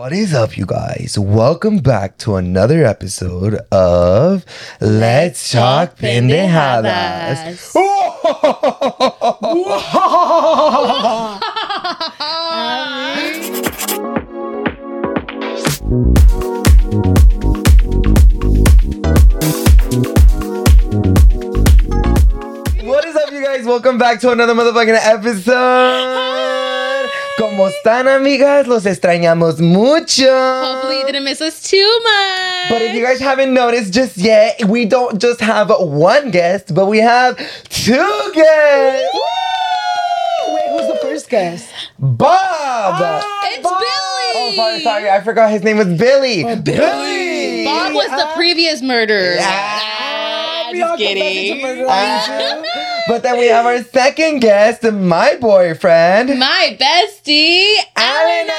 What is up, you guys? Welcome back to another episode of Let's Talk Pendejadas. What is up, you guys? Welcome back to another motherfucking episode. ¿Cómo están, amigas? Los extrañamos mucho. Hopefully you didn't miss us too much. But if you guys haven't noticed just yet, we don't just have one guest, but we have two guests. Wait, who's the first guest? Bob. Uh, it's Billy. Oh, sorry, sorry. I forgot his name was Billy. Oh, Billy. Bob was the uh, previous murderer. Yeah. Ah, We all just kidding. Uh, but then we have our second guest, my boyfriend, My bestie, Alan.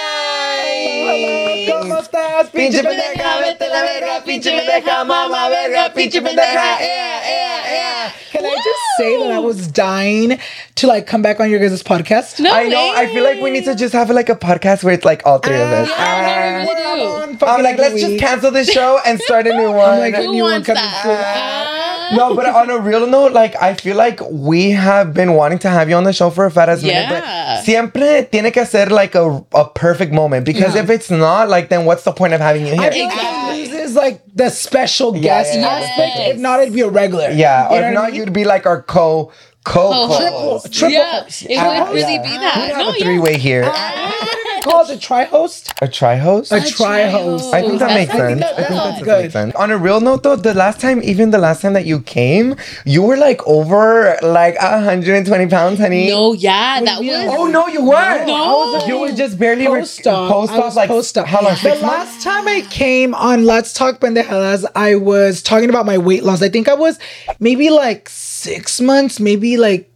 ¿Cómo estás, Pinche pendeja, vete la verga, pinche pendeja, mama verga, pinche pendeja, ea, ea, ea. Can I just say that I was dying to like come back on your guys' podcast? No I know. I feel like we need to just have like a podcast where it's like all three of us. Yeah, no, we really do. On I'm like, let's every just cancel this show and start a new one. like, Who New one wants coming that? soon. Ah. no, but on a real note, like I feel like we have been wanting to have you on the show for a fat ass minute, Yeah. but siempre tiene que ser like a, a perfect moment because Yeah. if it's not, like then what's the point of having you here? feel like Exactly. this is like the special guest yeah, yeah. aspect. Yes. If not, it'd be a regular. yeah, or You know if what I not, mean? you'd be like our co co Co-host. co-host. Triple yeah, host. it would really yeah. be We'd have No, a three way here. Uh, Call it a tri host. A tri host? A tri host. I think that That's makes pretty sense. I think good. that does Good. make sense. On a real note, though, the last time, even the last time that you came, you were like over like 120 pounds, honey. No, yeah, that do was. mean? Oh no, you weren't. No. you were just barely Post op. Post I like post op. how long? The months. last time I came on Let's Talk Pendejadas, I was talking about my weight loss. I think I was maybe like six months, maybe like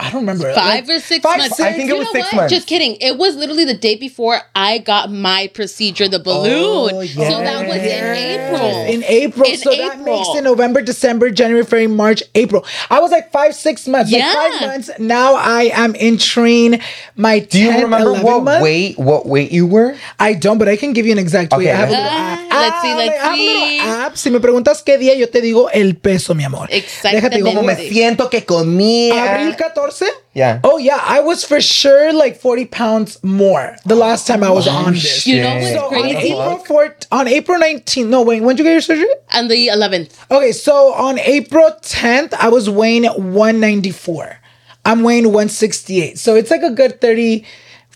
I don't remember. Five like, or six five, months. I think it You was know six what? months. Just kidding. It was literally the day before I got my procedure, the balloon. Oh, So that was in. April. in April. In so that makes it November, December, January, February, March, April. I was like five, six months. Yeah. Like five months. Now I am in train my Do you remember what month. weight? What weight you were? I don't, but I can give you an exact weight. I have a little Ah, app. Let's see, Ah, let's I have a little see. app. Si me preguntas qué día, yo te digo el peso, mi amor. Exactamente. Déjate digo, Como me Sí. siento que comía. Abril 14? Yeah. Oh, yeah. I was for sure like 40 pounds more the last time I was on this. You know Shit. what's So on crazy? April 4th, on April 19th, no, wait, when did you get your surgery? On the 11th. Okay, so on April 10th, I was weighing 194. I'm weighing 168. So it's like a good 30,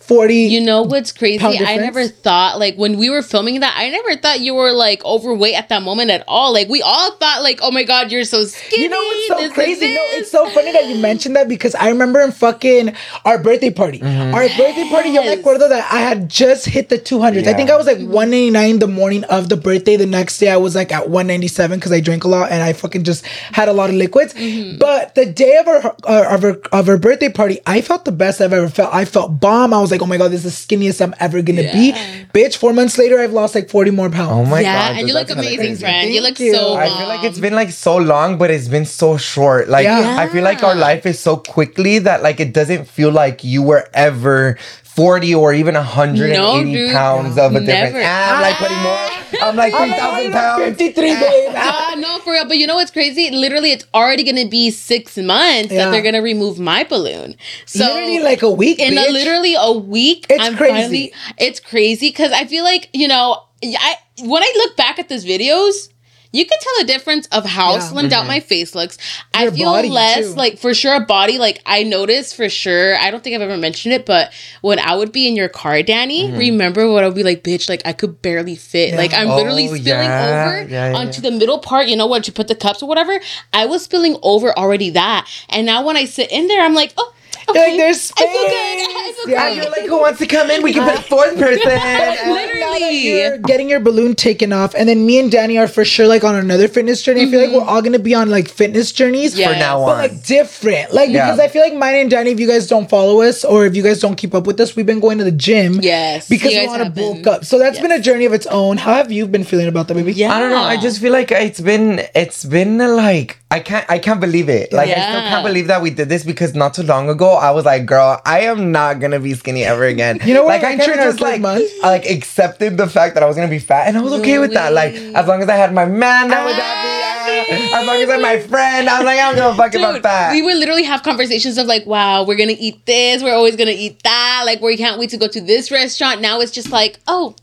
40. You know what's crazy? I never thought like when we were filming that, I never thought you were like overweight at that moment at all. Like we all thought like, oh my god, you're so skinny. You know what's so this crazy? No, it's so funny that you mentioned that because I remember in fucking our birthday party. Our birthday party, yo me acuerdo that I had just hit the 200s. I think I was like 199 the morning of the birthday. The next day I was like at 197 because I drank a lot and I fucking just had a lot of liquids. Mm-hmm. But the day of our, uh, of our of our birthday party, I felt the best I've ever felt. I felt bomb. I was like, oh my god, this is the skinniest I'm ever gonna be. Bitch, four months later, I've lost like 40 more pounds. Oh my yeah, god. and you look amazing, crazy. friend. You look you. so. I feel like it's been like so long, but it's been so short. Like Yeah. I feel like our life is so quickly that like it doesn't feel like you were ever 40 or even 180 No, dude. pounds of a difference. Never. Ah, I'm like putting more. I'm like 3,000 pounds. 53 babe. Ah, no, for real. But you know what's crazy? Literally, it's already gonna be six months Yeah. that they're gonna remove my balloon. So literally like a week. in a, literally a week, It's I'm crazy. finally. It's crazy because I feel like you know, I when I look back at those videos. You can tell a difference of how Yeah. slimmed out mm-hmm. my face looks. I feel body, less too. like for sure a body like I noticed for sure. I don't think I've ever mentioned it, but when I would be in your car, Danny, mm-hmm. remember what I would be like, bitch, like I could barely fit. Yeah. Like I'm oh, literally Oh, spilling yeah. over Yeah, yeah, onto the middle part, you know, what? you put the cups or whatever. I was spilling over already that. And now when I sit in there, I'm like, oh, You're okay. like, there's I feel good. I feel Yeah, And great. you're like, who wants to come in? We can put a fourth person. Now that Literally. you're getting your balloon taken off, and then me and Danny are for sure like on another fitness journey. I feel like mm-hmm. we're all gonna be on like fitness journeys Yeah. For now on. but like different. Like Yeah. because I feel like mine and Danny, if you guys don't follow us or if you guys don't keep up with us, we've been going to the gym. Yes, Because you we want to bulk up. So that's Yes. been a journey of its own. How have you been feeling about that, baby? Yeah. I don't know. I just feel like it's been it's been like I can't I can't believe it. Like I still can't believe that we did this because not too long ago I was like, girl, I am not gonna be skinny ever again. You know what? Like I Entering kind of just like month. I, like accepted the fact that I was gonna be fat and I was okay with that. Like as long as I had my man, I was ah, happy. As long as I had my friend, I was like, I don't give a fuck if I'm Dude, fat. we would literally have conversations of like, wow, we're gonna eat this, we're always gonna eat that, like we can't wait to go to this restaurant. Now it's just like, oh,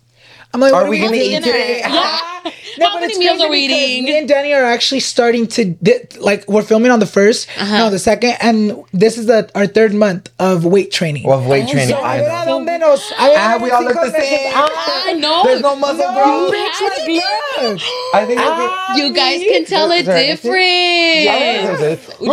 I'm like, Are what we gonna doing eat dinner? today? Yeah. No, How but many it's meals are we eating? Me and Danny are actually starting to di- like we're filming on the 1st Uh-huh. no, the second, and this is the our third month of weight training. Of weight training. so I a ver a know. dónde nos- a ver Ah, a we all look the same. Ah, I know. There's no muscle no, growth. bitch, had like, it. I think Ah, you guys can tell Is a there anything? difference. Be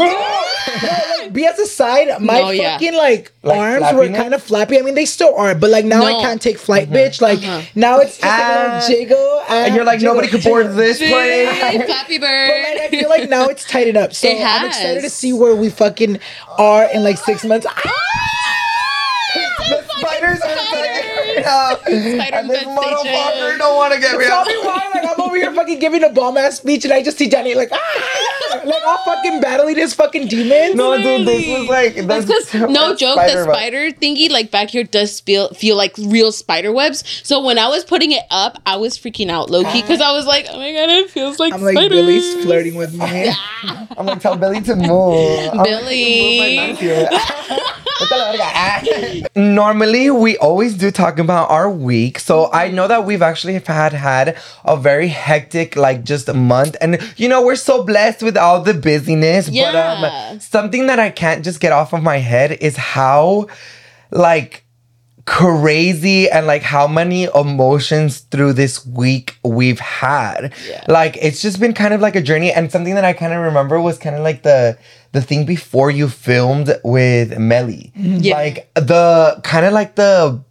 as a side, my No, yeah. fucking like, Like arms were kind of flappy. I mean, they still are, but like now I can't take flight, bitch. Like now it's just a little jiggle, And you're like, jiggle, nobody could board this plane. Flappy But like, I feel like now it's tightened up. So It I'm excited to see where we fucking are in like six months. Ah! The spiders are Spiders. out. Spider And this motherfucker don't want to get me Tell me why, like I'm over here fucking giving a bomb ass speech and I just see Danny like ah, like all fucking battling this fucking demon. No, dude, this was like That's because no joke, the spider thingy like back here does feel feel like real spider webs. So when I was putting it up, I was freaking out Loki, because I was like, oh my god, it feels like I'm like spiders. Billy's flirting with me. I'm like, tell Billy to move. I'm Billy. move my knife here. Vete a la verga. Normally, we always do talk about our week. So I know that we've actually had had a very hectic, like just a month. And, you know, we're so blessed with all the busyness. But um, something that I can't just get off of my head is how, like, crazy and like how many emotions through this week we've had. Yeah. Like it's just been kind of like a journey and something that I kind of remember was kind of like the the thing before you filmed with Melly. Yeah. Like the kind of like the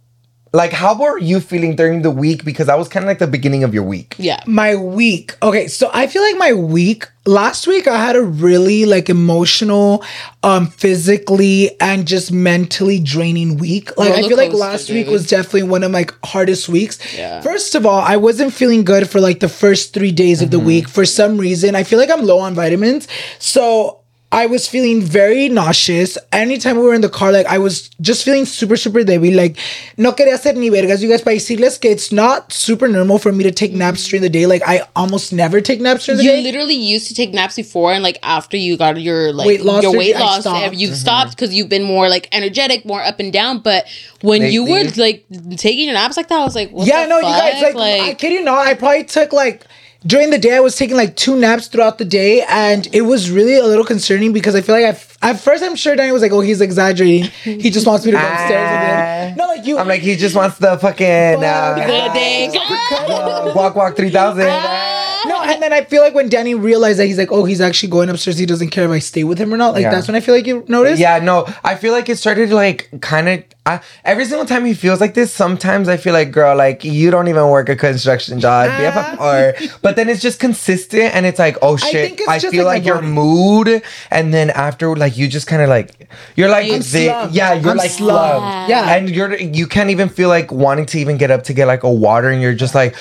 like how were you feeling during the week because that was kind of like the beginning of your week. Yeah. my week. Okay, so I feel like my week last week I had a really like emotional, um, physically and just mentally draining week. Like I feel like coaster, last week was definitely one of my hardest weeks. Yeah. First of all, I wasn't feeling good for like the first three days of the Mm-hmm. week. For some reason, I feel like I'm low on vitamins. So I was feeling very nauseous. Anytime we were in the car, like I was just feeling super, super débil. Like, no quería hacer ni vergas. You guys, para decirles que it's not super normal for me to take naps during the day. Like, I almost never take naps during the You day. You literally used to take naps before, and like after you got your like Weight loss your weight I loss, stopped. you mm-hmm. stopped because you've been more like energetic, more up and down. But when you were like taking your naps like that, I was like, what yeah, the no, you guys, fuck? like, I kid you not, I probably took like, during the day, I was taking like two naps throughout the day, and it was really a little concerning because I feel like I, f- at first I'm sure Danny was like, "Oh, he's exaggerating. He just wants me to go upstairs with him." No, like you. I'm like he just wants the fucking uh, the day. uh, walk walk 3000. No, and then I feel like when Danny realized that he's like, oh, he's actually going upstairs. He doesn't care if I stay with him or not. Like Yeah. that's when I feel like you notice. Yeah, no, I feel like it started like kind of. I, every single time he feels like this, sometimes I feel like, girl, like you don't even work a construction job, be or. Ah. But then it's just consistent, and it's like, oh shit, think it's I, just feel like like, your mood, and then after, like you just kind of like, you're like, the- yeah, you're I'm like slumped. slumped, Yeah. and you're you can't even feel like wanting to even get up to get like a water, and you're just like.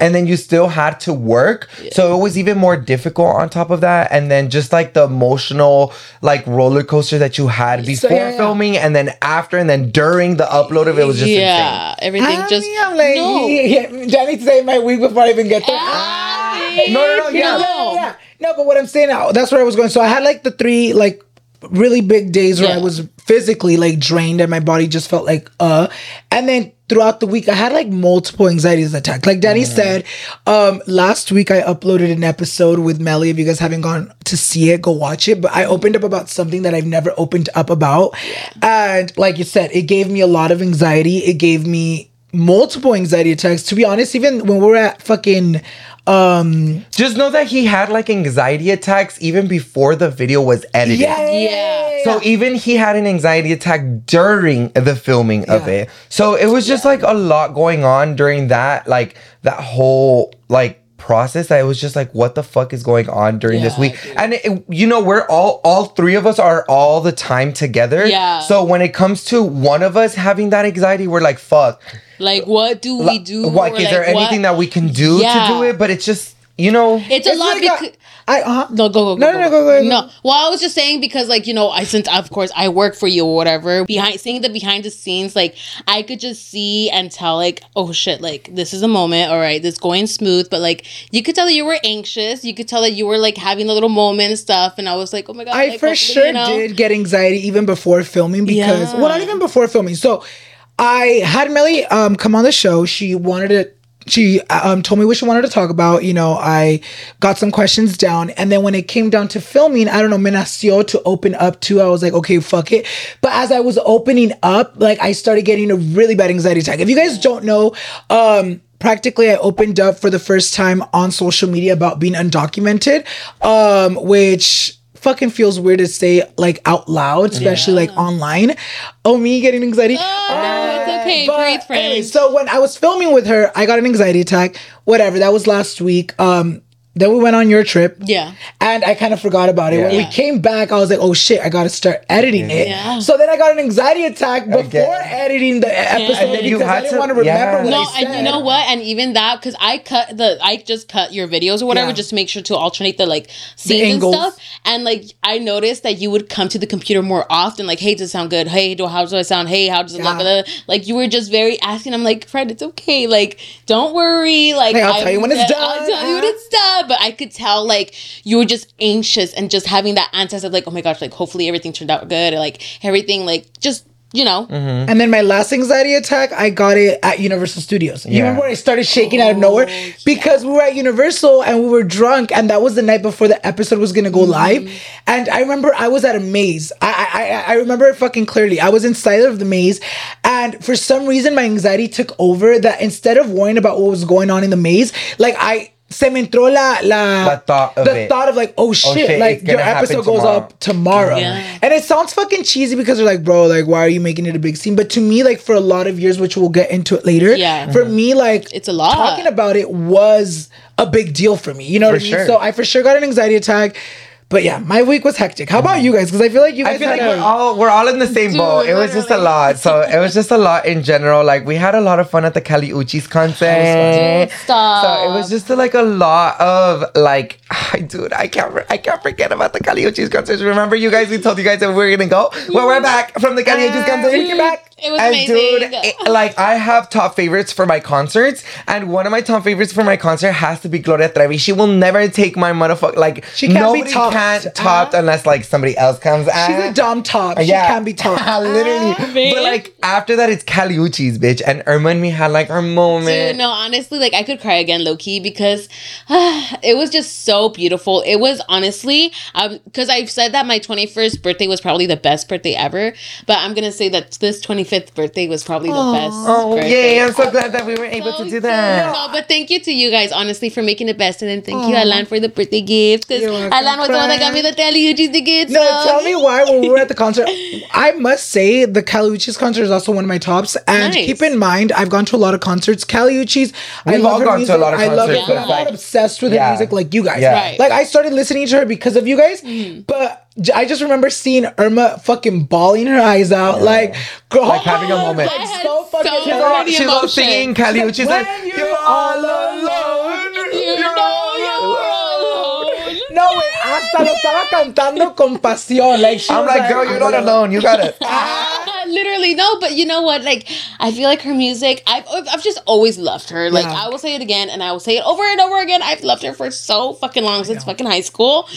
And then you still had to work so it was even more difficult on top of that and then just like the emotional like roller coaster that you had before yeah, yeah. filming and then after and then during the upload of it was just insane yeah, everything I just mean, I'm like, no. yeah, Danny say my week before I even get there. Ah, No, no, no, yeah. yeah, yeah. No, but what I'm saying now, that's where I was going. So I had like the three like really big days where I was physically like drained and my body just felt like uh and then throughout the week I had like multiple anxieties attacks. Like Danny said, um last week I uploaded an episode with Melly. If you guys haven't gone to see it, go watch it. But I opened up about something that I've never opened up about. And like you said, it gave me a lot of anxiety. It gave me multiple anxiety attacks. To be honest, even when we we're at fucking um just know that he had like anxiety attacks even before the video was edited yeah, Yeah. So even he had an anxiety attack during the filming of it. So it was just like a lot going on during that like that whole like process that it was just like what the fuck is going on during this week dude. and it, you know we're all all three of us are all the time together Yeah. so when it comes to one of us having that anxiety we're like fuck like what do we do? like is there like, what- anything that we can do Yeah. to do it but it's just you know It's a lot like a- because I uh no go go go no go, no no go go, go. no. Well, I was just saying because like you know I since of course I work for you or whatever behind seeing the behind the scenes like I could just see and tell like oh shit like this is a moment all right this going smooth but like you could tell that you were anxious you could tell that you were like having a little moment and stuff and I was like oh my god I like, for sure you know. did get anxiety even before filming because Yeah. well not even before filming. So I had Melly um come on the show. She wanted to she um told me what she wanted to talk about. You know, I got some questions down, and then when it came down to filming, I don't know, me nació to open up to. I was like, okay, fuck it. But as I was opening up, like I started getting a really bad anxiety attack. If you guys don't know, um practically I opened up for the first time on social media about being undocumented, um, which fucking feels weird to say like out loud, especially like online. Oh, me getting anxiety. Oh, no, it's okay. But Breathe, friend. anyway, so when I was filming with her, I got an anxiety attack. Whatever, that was last week. Um, then we went on your trip. Yeah. And I kind of forgot about it. When we came back, I was like, oh shit, I gotta start editing it. Yeah. So then I got an anxiety attack before editing the episode And then you because I had didn't to- want to remember yeah. what No, I said. and you know what? And even that, because I cut the, I just cut your videos or whatever, Yeah. just to make sure to alternate the like scenes and stuff. And like, I noticed that you would come to the computer more often. Like, hey, does it sound good? Hey, do how does I sound? Hey, how does it look? Uh, like, you were just very asking. I'm like, Fred, it's okay. Like, don't worry. Like, Hey, I'll tell you when it's done. I'll tell you when it's done. But I could tell like you were just anxious and just having that anxiety of like, oh my gosh, like hopefully everything turned out good. Like everything, like just you know. Mm-hmm. And then my last anxiety attack, I got it at Universal Studios. You Yeah. remember when I started shaking out of nowhere? Oh, because we were at Universal and we were drunk, and that was the night before the episode was gonna go mm-hmm. live. And I remember I was at a maze. I, I I I remember it fucking clearly. I was inside of the maze, and for some reason my anxiety took over. That instead of worrying about what was going on in the maze, like I. Se me entró la, la, The thought of the it. thought of like, oh shit, shit, like your gonna episode goes tomorrow. up tomorrow. Yeah. And it sounds fucking cheesy because they're like, bro, like, why are you making it a big scene? But to me, like, for a lot of years, which we'll get into it later, Yeah. for me, like, It's a lot. Talking about it was a big deal for me. You know what I mean? sure. So I for sure got an anxiety attack. But yeah, my week was hectic. How about you guys? Because I feel like you guys I feel had like a- we're all we're all in the same Dude, boat. It was just a lot. So it was just a lot in general. Like we had a lot of fun at the Kali Uchis concert. Stop. So it was just like a lot of like, dude, I can't, I can't forget about the Kali Uchis concert. Remember, you guys, we told you guys that we were gonna go. Well, we're back from the Kali Uchis concert. Dude, it was and amazing. dude, it- like I have top favorites for my concerts, and one of my top favorites for my concert has to be Gloria Trevi. She will never take my motherfucker. Like She can't be nobody topped. can topped unless like somebody else comes. She's a dumb top. She can't be topped. Literally. babe. but like after that, it's Kali Uchis, bitch. And Irma and me had like our moment. Dude, no, honestly, like I could cry again, low key, because it was just so beautiful. It was honestly, um, because I've said that my 21st birthday was probably the best birthday ever, but I'm gonna say that this 25th birthday was probably the best. Oh, birthday. yay. I'm so glad that we were able to do that. No, but thank you to you guys, honestly, for making it best, and then thank you, Alan, for the birthday gift. Because You're Alan was the one that got me the Kali Uchis tickets. No, so- tell me why when we were at the concert. I must say the Kali Uchis concert is also one of my tops. And Nice. keep in mind, I've gone to a lot of concerts. Kali Uchis, I We've love all her gone to a music. lot of I love it, concerts, but but I'm not obsessed with her Yeah. music like you guys. Yeah. Right. Like I started listening to her because of you guys, Mm-hmm. but j- I just remember seeing Irma fucking bawling her eyes out, like girl, Like having a moment. like, I had so fucking. so She's all, many she's all emotions. singing Kali Uchis like, you're, you're all all alone. You know you're alone. No, güey, hasta lo estaba cantando con pasión. Like she I'm was like, girl, you're not alone. You got it. Ah, literally no, but you know what? Like, I feel like her music. I've I've just always loved her. Like, Yeah. I will say it again, and I will say it over and over again. I've loved her for so fucking long since fucking high school.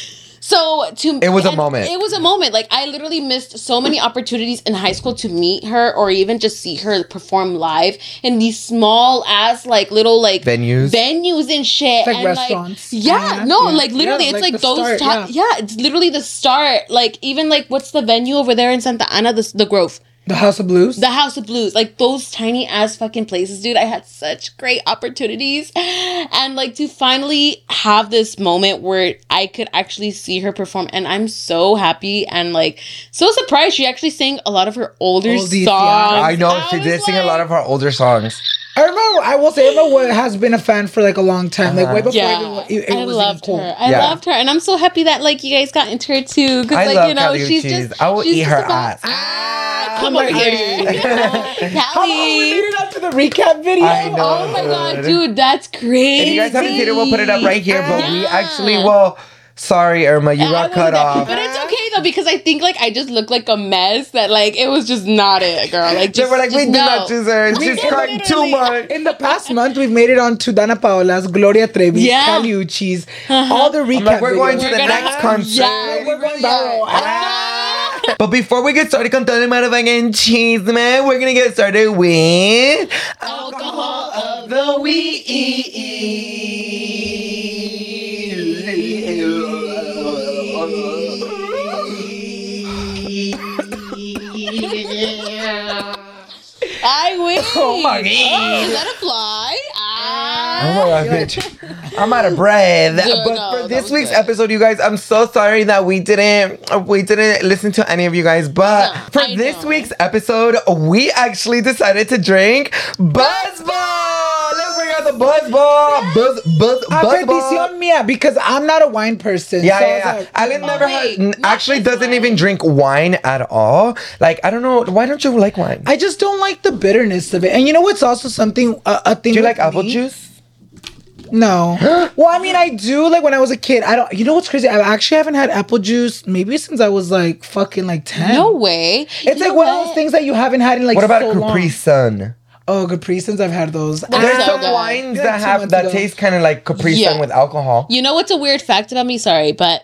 So to It was a moment. It was a moment. Like I literally missed so many opportunities in high school to meet her or even just see her perform live in these small ass like little like Venues. venues and shit. Like and restaurants. Like, yeah, Yeah, no, yeah. like literally, Yeah, it's like like, those. start, ti- yeah. it's literally the start. Like even like what's the venue over there in Santa Ana? The the Grove. The House of Blues. The House of Blues, like those tiny ass fucking places, dude. I had such great opportunities. And like to finally have this moment where I could actually see her perform. And I'm so happy and like so surprised. She actually sang a lot of her older Oldies, songs. yeah. I know she was did sing a lot of her older songs. Irma, I will say Irma wa- has been a fan for like a long time, like way before Yeah, it, it, it I was loved cool. her. I Yeah. loved her, and I'm so happy that like you guys got into her too. Because like love you know, Kali she's Uchis. just I will she's eat just her about- ass. Ah, come over like, here, How about we Callie. lead it up to the recap video? I know. Oh my god, dude. dude, that's crazy. If you guys haven't seen it, we'll put it up right here. But we actually, well, Sorry, Irma, you I got cut there. off. But it's okay though because I think like I just look like a mess. That like it was just not it, girl. Like They just, were like, we just do no. not deserve. She's crying too much. In the past month, we've made it on to Danna Paola's, Gloria Trevi, Yeah. Uh-huh. Kali Uchis, all the recap like, we're going to videos. the gonna- next concert. Yeah, we We're going really are. viral. But before we get started con todo el motherfucking chisme, we're gonna get started with Alcohol of the Wish. Oh my God. is that a fly? My god, bitch. I'm out of breath. Yeah, but no, for this week's good. episode, you guys, I'm so sorry that we didn't we didn't listen to any of you guys. But No, for I this know. week's episode, we actually decided to drink Buzzball. Let's bring out the Buzzball. Buzz Buzz A Buzzball. petición mía, because I'm not a wine person. Yeah, so yeah, was yeah. like, Alan Oh, never wait, had, actually doesn't wine. even drink wine at all. Like, I don't know. Why don't you like wine? I just don't like the bitterness of it. And you know what's also something, uh, a thing Do you with like apple me? juice? No. well, I mean, I do like when I was a kid. I don't. You know what's crazy? I actually haven't had apple juice maybe since I was like fucking like ten. No way. It's You like one of those things that you haven't had in like What about so a Capri long. Sun? Oh, Capri Suns. I've had those. They're There's so some good. wines that have that ago. taste kind of like Capri Yeah. Sun with alcohol. You know what's a weird fact about me? Sorry, but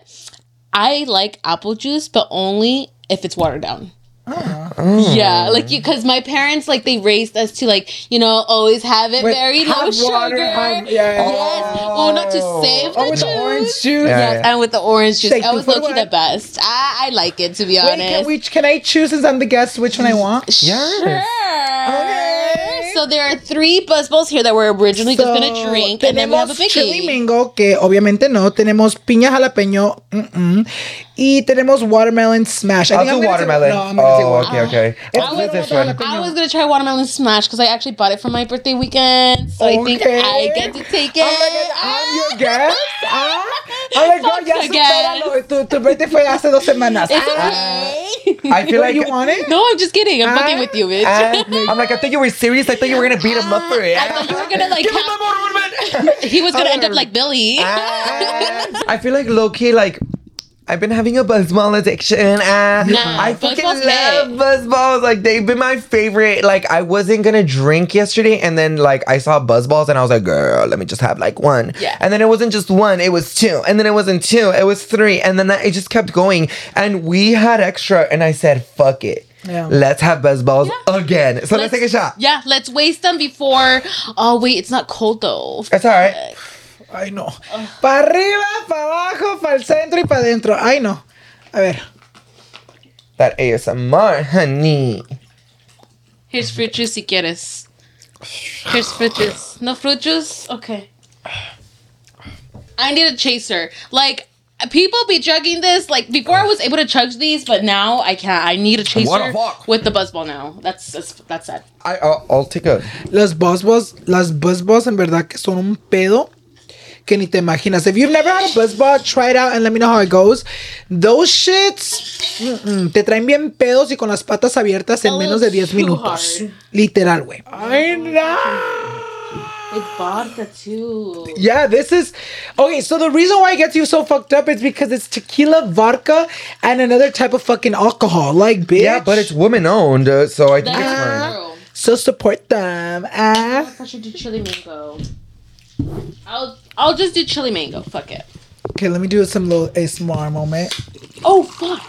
I like apple juice, but only if it's watered down. Oh. Yeah, like you, because my parents like they raised us to like you know always have it With very low hot sugar. water, um, yeah. Yes, oh, not to save Oh, the with juice. the orange juice. Yeah, Yes, yeah. and with the orange juice, Shake I was foot low the best. I, I like it to be Wait, honest. can we? Can I choose as I'm the guest which one I want? Yes. Sure. Okay. So there are three buzzballs here that we're originally just gonna drink, and then we have a tenemos chili mango, que obviamente no. Tenemos piña jalapeño, mm-mm. Y tenemos watermelon smash. I I'll think do I'm gonna watermelon. Take, no, I'm gonna take oh, watermelon. okay, okay. It's I'll the do this one one. with the I was gonna try watermelon smash because I actually bought it for my birthday weekend, so I think Okay. I get to take it. I'm like, I'm your guest. Ah. I'm like, girl, Fuck ya the supéralo. Tu, tu birthday fue hace dos semanas. It's Ah. I feel like you want it? no, I'm just kidding. I'm Ah, fucking with you, bitch. Ah, I'm like, I thought you were serious. I thought you were gonna beat him up for it. I thought you were gonna like. Give me have- my watermelon. he was gonna end up like Billy. Ah. I feel like low key, like I've been having a buzzball addiction. Ah, Nah, I fucking Buzzballs love lit. buzzballs. Like they've been my favorite. Like I wasn't gonna drink yesterday, and then like I saw buzzballs, and I was like, girl, let me just have like one. Yeah. And then it wasn't just one; it was two, and then it wasn't two; it was three, and then it just kept going. And we had extra, and I said, fuck it. Yeah. Let's have buzzballs Yeah. again. So let's, take a shot. Yeah, let's waste them before. Oh wait, it's not cold though. It's all right. Ay, no. Pa arriba, pa abajo, pa el centro y pa adentro. Ay, no. A ver. That ASMR, honey. Here's fruit juice si quieres. Here's fruit juice. No fruit juice? Okay. I need a chaser. Like, people be chugging this. Like, before I was able to chug these, but now I can't. I need a chaser What the fuck? with the buzzball now. That's that's, that's sad. I, I'll, I'll take a. Las buzzballs, las buzzballs en verdad que son un pedo que ni te imaginas. If you've never had a buzz buzzball, try it out and let me know how it goes. Those shits mm-mm, te traen bien pedos y con las patas abiertas en menos de little 10 minutos. hard. Literal, güey. Ay, no. It's vodka too. Yeah, this is okay. So the reason why it gets you so fucked up is because it's tequila, vodka, and another type of fucking alcohol. Like, bitch. Yeah, but it's woman owned, uh, so I think it's fine. true. so support them. Ah. I should do chili mango. I'll I'll just do chili mango. Fuck it. Okay, let me do some little ASMR moment. Oh fuck.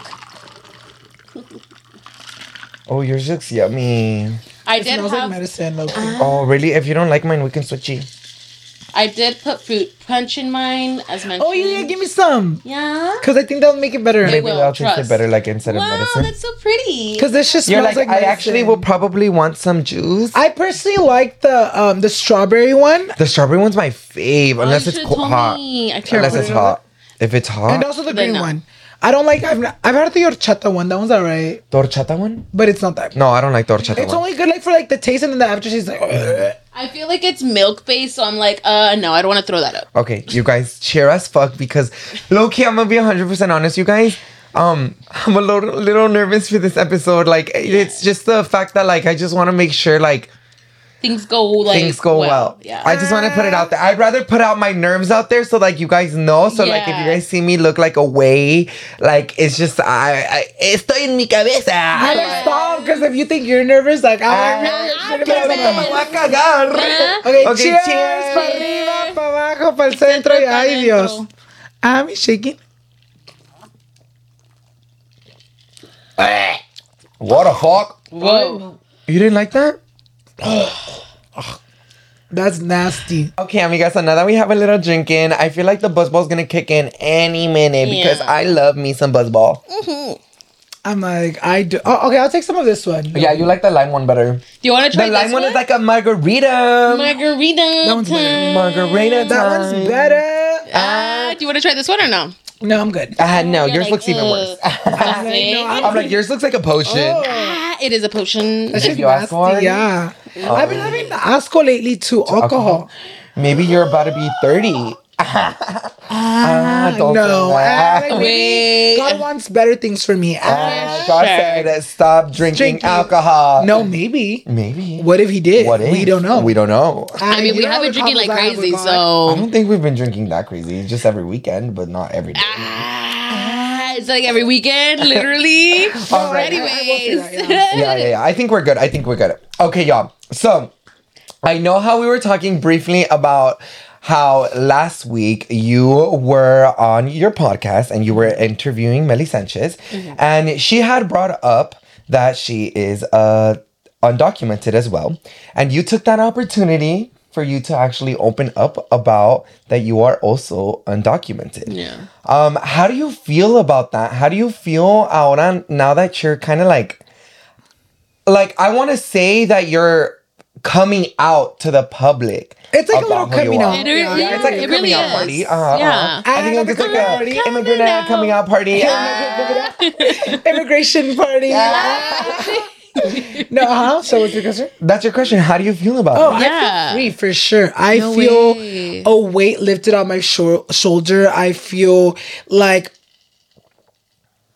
Oh, yours looks yummy. I It did smells like have medicine. Low Oh, really? If you don't like mine, we can switchy. I did put fruit punch in mine as mentioned. Oh yeah, yeah, give me some. Yeah. Cause I think that'll make it better. Maybe will, that'll taste it better, like instead of medicine. Wow, that's so pretty. Cause this just You're smells like, like, I actually will probably want some juice. I personally like the um the strawberry one, the strawberry one's my fave, unless you it's should've co- told hot. me. I Unless can't it's remember. hot. If it's hot, and also the Then green no. one. I don't like. I've not, I've had the horchata one. That one's alright, torchata one. but it's not that. No, I don't like torchata It's one. only good like for like the taste, and then the after she's like. "Ugh." I feel like it's milk based, so I'm like, uh, no, I don't want to throw that up. Okay, you guys cheer as fuck because low key, I'm gonna be 100% honest, you guys. Um, I'm a little, little nervous for this episode. Like, it's just the fact that, like, I just want to make sure, like, things go like things go well. Yeah. I just want to put it out there. I'd rather put out my nerves out there so like you guys know. So like if you guys see me look like a way, like it's just I, I estoy en mi cabeza. Alex, stop, because if you think you're nervous, like, Ah, I'm I'm que me nervous. voy a cagar. Okay, Okay, cheers, cheers. para arriba, para abajo, para el centro, y ay Dios. I'm shaking. What the fuck? Whoa. You didn't like that? That's nasty. Okay, amigas, so now that we have a little drinking, I feel like the buzzball's gonna kick in any minute because I love me some buzzball. I'm like, I do. Oh, okay, I'll take some of this one. Yeah, you like the lime one better. Do you want to try The try lime this one one? is like a margarita. margarita. That one's better. Margarita That time. one's better. Ah, do you want to try this one or no? No, I'm good. Ah, no, You're yours like, looks even "Ugh." worse. I'm like, no, I'm I'm like, yours looks like a potion. Ah, it is a potion. That's just you ask nasty, for it? yeah. I've been having asco lately to alcohol. Maybe you're about to be 30. Ah, don't no, that. ah, like, Wait. God wants better things for me. Ah, Ah, God Sure. said stop drinking Drinking. alcohol. no, maybe. Maybe. What if he did? What if? We don't know. We don't know. I mean, we haven't been drinking like combos I have crazy, so. I don't think we've been drinking that crazy. Just every weekend, but not every day. Ah, it's like every weekend, literally. All right. Anyways. I will yeah, yeah, yeah. I think we're good. I think we're good. Okay, y'all. So I know how we were talking briefly about how last week you were on your podcast and you were interviewing Melly Sanchez, and she had brought up that she is uh, undocumented as well, and you took that opportunity for you to actually open up about that you are also undocumented. Yeah. Um, how do you feel about that? How do you feel ahora now that you're kind of like like I want to say that you're coming out to the public. It's like a little coming out. It re- Yeah, yeah, It's like a it coming really out is. party. Uh-huh, Yeah. uh-huh. I think it's just like Coming a immigrant out. coming out party. Immigration party. no, huh? So what's your question? That's your question. How do you feel about Oh, it? I Yeah. feel free for sure. I No feel way. a weight lifted on my shor- shoulder. I feel like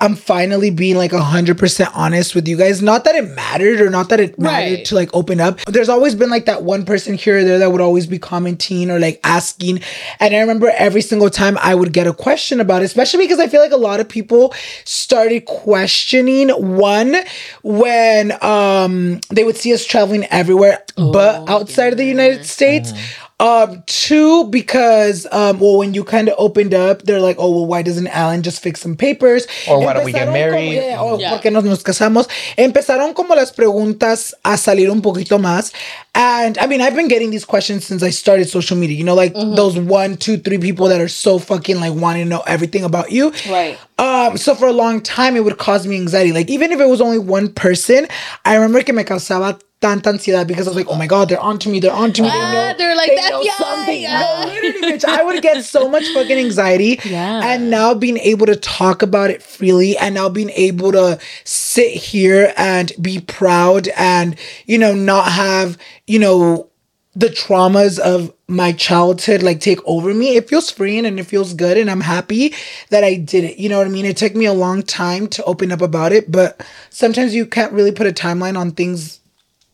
I'm finally being like 100% honest with you guys. Not that it mattered or not that it mattered Right. to like open up. There's always been like that one person here or there that would always be commenting or like asking. And I remember every single time I would get a question about it, especially because I feel like a lot of people started questioning one when um they would see us traveling everywhere but outside of the United States. Um, two, because um, well, when you kind of opened up, they're like, oh, well, why doesn't Alan just fix some papers? Or why don't we get Empezaron married? Como, yeah, or Yeah. ¿por qué nos, nos casamos? Empezaron como las preguntas a salir un poquito más. And I mean, I've been getting these questions since I started social media. You know, like those one, two, three people that are so fucking like wanting to know everything about you. Right. Um, so for a long time, it would cause me anxiety. Like even if it was only one person, I remember que me causaba tanta ansiedad because I was like, oh my god, they're onto me, they're onto me. They Ah, know, they're like, they "That's know yeah, something. yeah." No, literally, bitch. I would get so much fucking anxiety. Yeah. And now being able to talk about it freely and now being able to sit here and be proud and, you know, not have, you know, the traumas of my childhood like take over me it feels freeing and it feels good and i'm happy that i did it you know what i mean it took me a long time to open up about it but sometimes you can't really put a timeline on things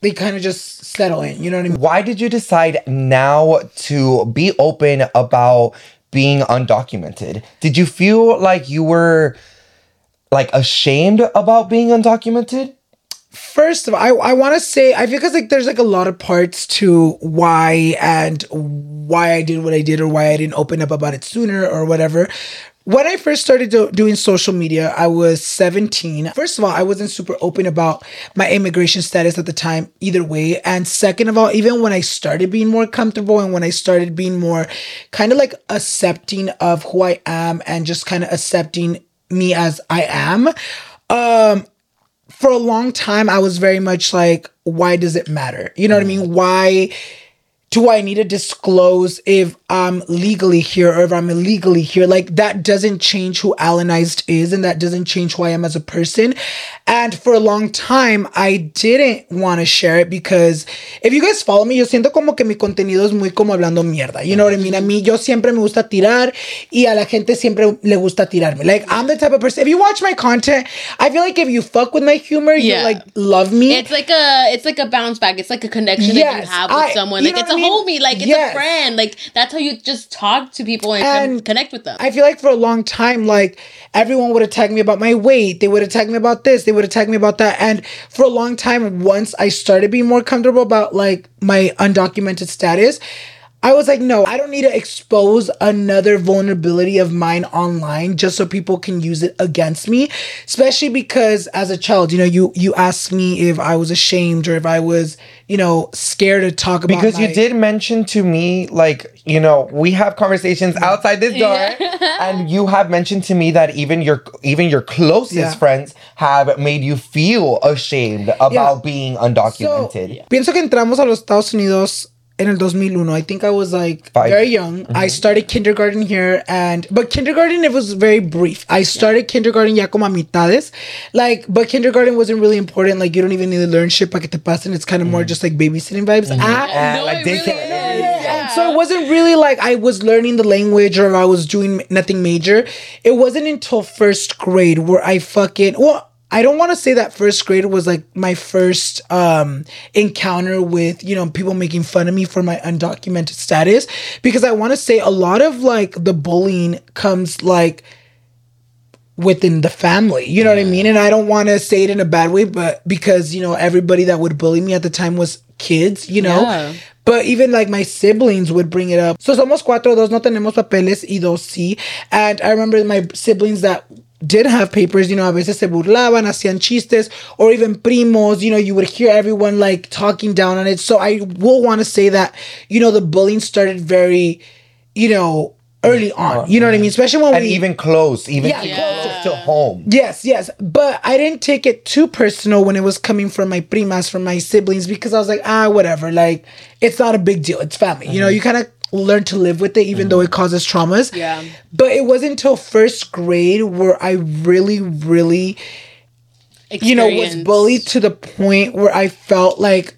they kind of just settle in you know what i mean Why did you decide now to be open about being undocumented? Did you feel like you were like ashamed about being undocumented? First of all, I, I want to say I feel because like there's like a lot of parts to why and why I did what I did or why I didn't open up about it sooner or whatever. When I first started do- doing social media, I was 17. First of all, I wasn't super open about my immigration status at the time, either way. And second of all, even when I started being more comfortable and when I started being more kind of like accepting of who I am and just kind of accepting me as I am, um, for a long time I was very much like, why does it matter? You know what I mean? Why do I need to disclose if I'm legally here or if I'm illegally here? Like that doesn't change who Alannized is and that doesn't change who I am as a person. And for a long time, I didn't want to share it because if you guys follow me, yo siento como que mi contenido es muy como hablando mierda. You know what I mean? A mí yo siempre me gusta tirar y a la gente siempre le gusta tirarme. Like I'm the type of person, if you watch my content, I feel like if you fuck with my humor, Yeah. you like love me. It's like a it's like a bounce back. It's like a connection that you have with I- someone. you Like know it's a what I mean? Homie. Like it's Yes. a friend. Like that's how you just talk to people and, And connect with them. I feel like for a long time, like everyone would have tagged me about my weight. They would have tagged me about this. They would have tagged me about that. And for a long time, once I started being more comfortable about like my undocumented status, I was like, no, I don't need to expose another vulnerability of mine online just so people can use it against me. Especially because as a child, you know, you you asked me if I was ashamed or if I was, you know, scared to talk about it. because you did mention to me like you know we have conversations outside this door and you have mentioned to me that even your even your closest Yeah. friends have made you feel ashamed about Yeah. being So, undocumented pienso que entramos a los Estados Unidos en el 2001. I think I was like Five. very young. Mm-hmm. I started kindergarten here and but kindergarten it was very brief. I started kindergarten ya como a mitades. Like but kindergarten wasn't really important. Like you don't even need to learn shit para que te pasen. It's kind of more mm. just like babysitting vibes. Mm-hmm. Ah, And, No, like it really daycare. is. and so it wasn't really like I was learning the language or I was doing nothing major. It wasn't until first grade where I fucking well. I don't want to say that first grade was like my first um encounter with, you know, people making fun of me for my undocumented status because I want to say a lot of like the bullying comes like within the family. You know what I mean? And I don't want to say it in a bad way, but because, you know, everybody that would bully me at the time was kids, you know? Yeah. But even like my siblings would bring it up. So somos cuatro, dos no tenemos papeles y dos sí. And I remember my siblings that did have papers, you know, a veces se burlaban, hacían chistes, or even primos, you know, you would hear everyone like talking down on it. So I will want to say that, you know, the bullying started very, you know, early on. You know what I mean? Especially when and we even close even Yeah, close to home Yes, yes. But I didn't take it too personal when it was coming from my primas, from my siblings, because I was like, ah, whatever. Like, it's not a big deal. It's family. You know, you kind of learn to live with it, even though it mm-hmm. causes traumas. Yeah. But it wasn't until first grade where I really, really, you know, was bullied to the point where I felt like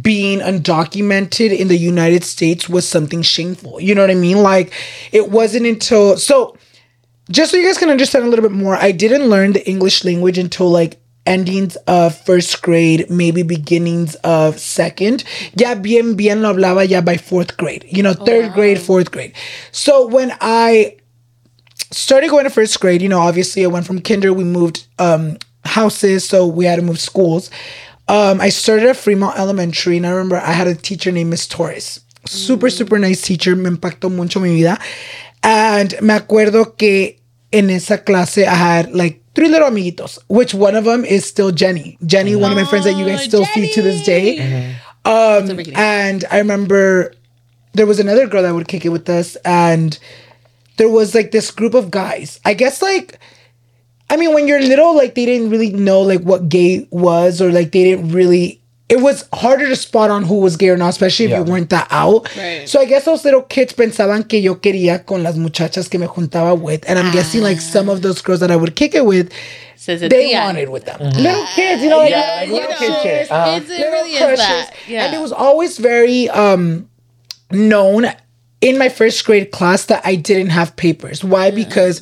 being undocumented in the United States was something shameful. You know what I mean? Like, it wasn't until so just so you guys can understand a little bit more, I didn't learn the English language until like endings of first grade, maybe beginnings of second. Ya bien, bien lo hablaba ya by fourth grade, you know, third grade, fourth grade. So when I started going to first grade, you know, obviously I went from kinder, we moved um, houses, so we had to move schools. Um, I started at Fremont Elementary, and I remember I had a teacher named Miss Torres. Super, super nice teacher, me impactó mucho mi vida. And me acuerdo que en esa clase I had like three little amiguitos, which one of them is still Jenny. Jenny, one of my friends that you guys Aw, still see to this day. Um, and I remember there was another girl that would kick it with us, and there was like this group of guys. I guess like I mean when you're little, like they didn't really know like what gay was, or like they didn't really it was harder to spot on who was gay or not, especially if Yeah. you weren't that out. Right. So I guess those little kids pensaban que yo quería con las muchachas que me juntaba with. And I'm guessing like some of those girls that I would kick it with, Se they sentían. wanted with them. Little kids, you know, like, Yeah, like you little know, kid shit. it's- Uh-huh. it's- it little really is crushes. that. Yeah. And it was always very um known in my first grade class that I didn't have papers. Why? Because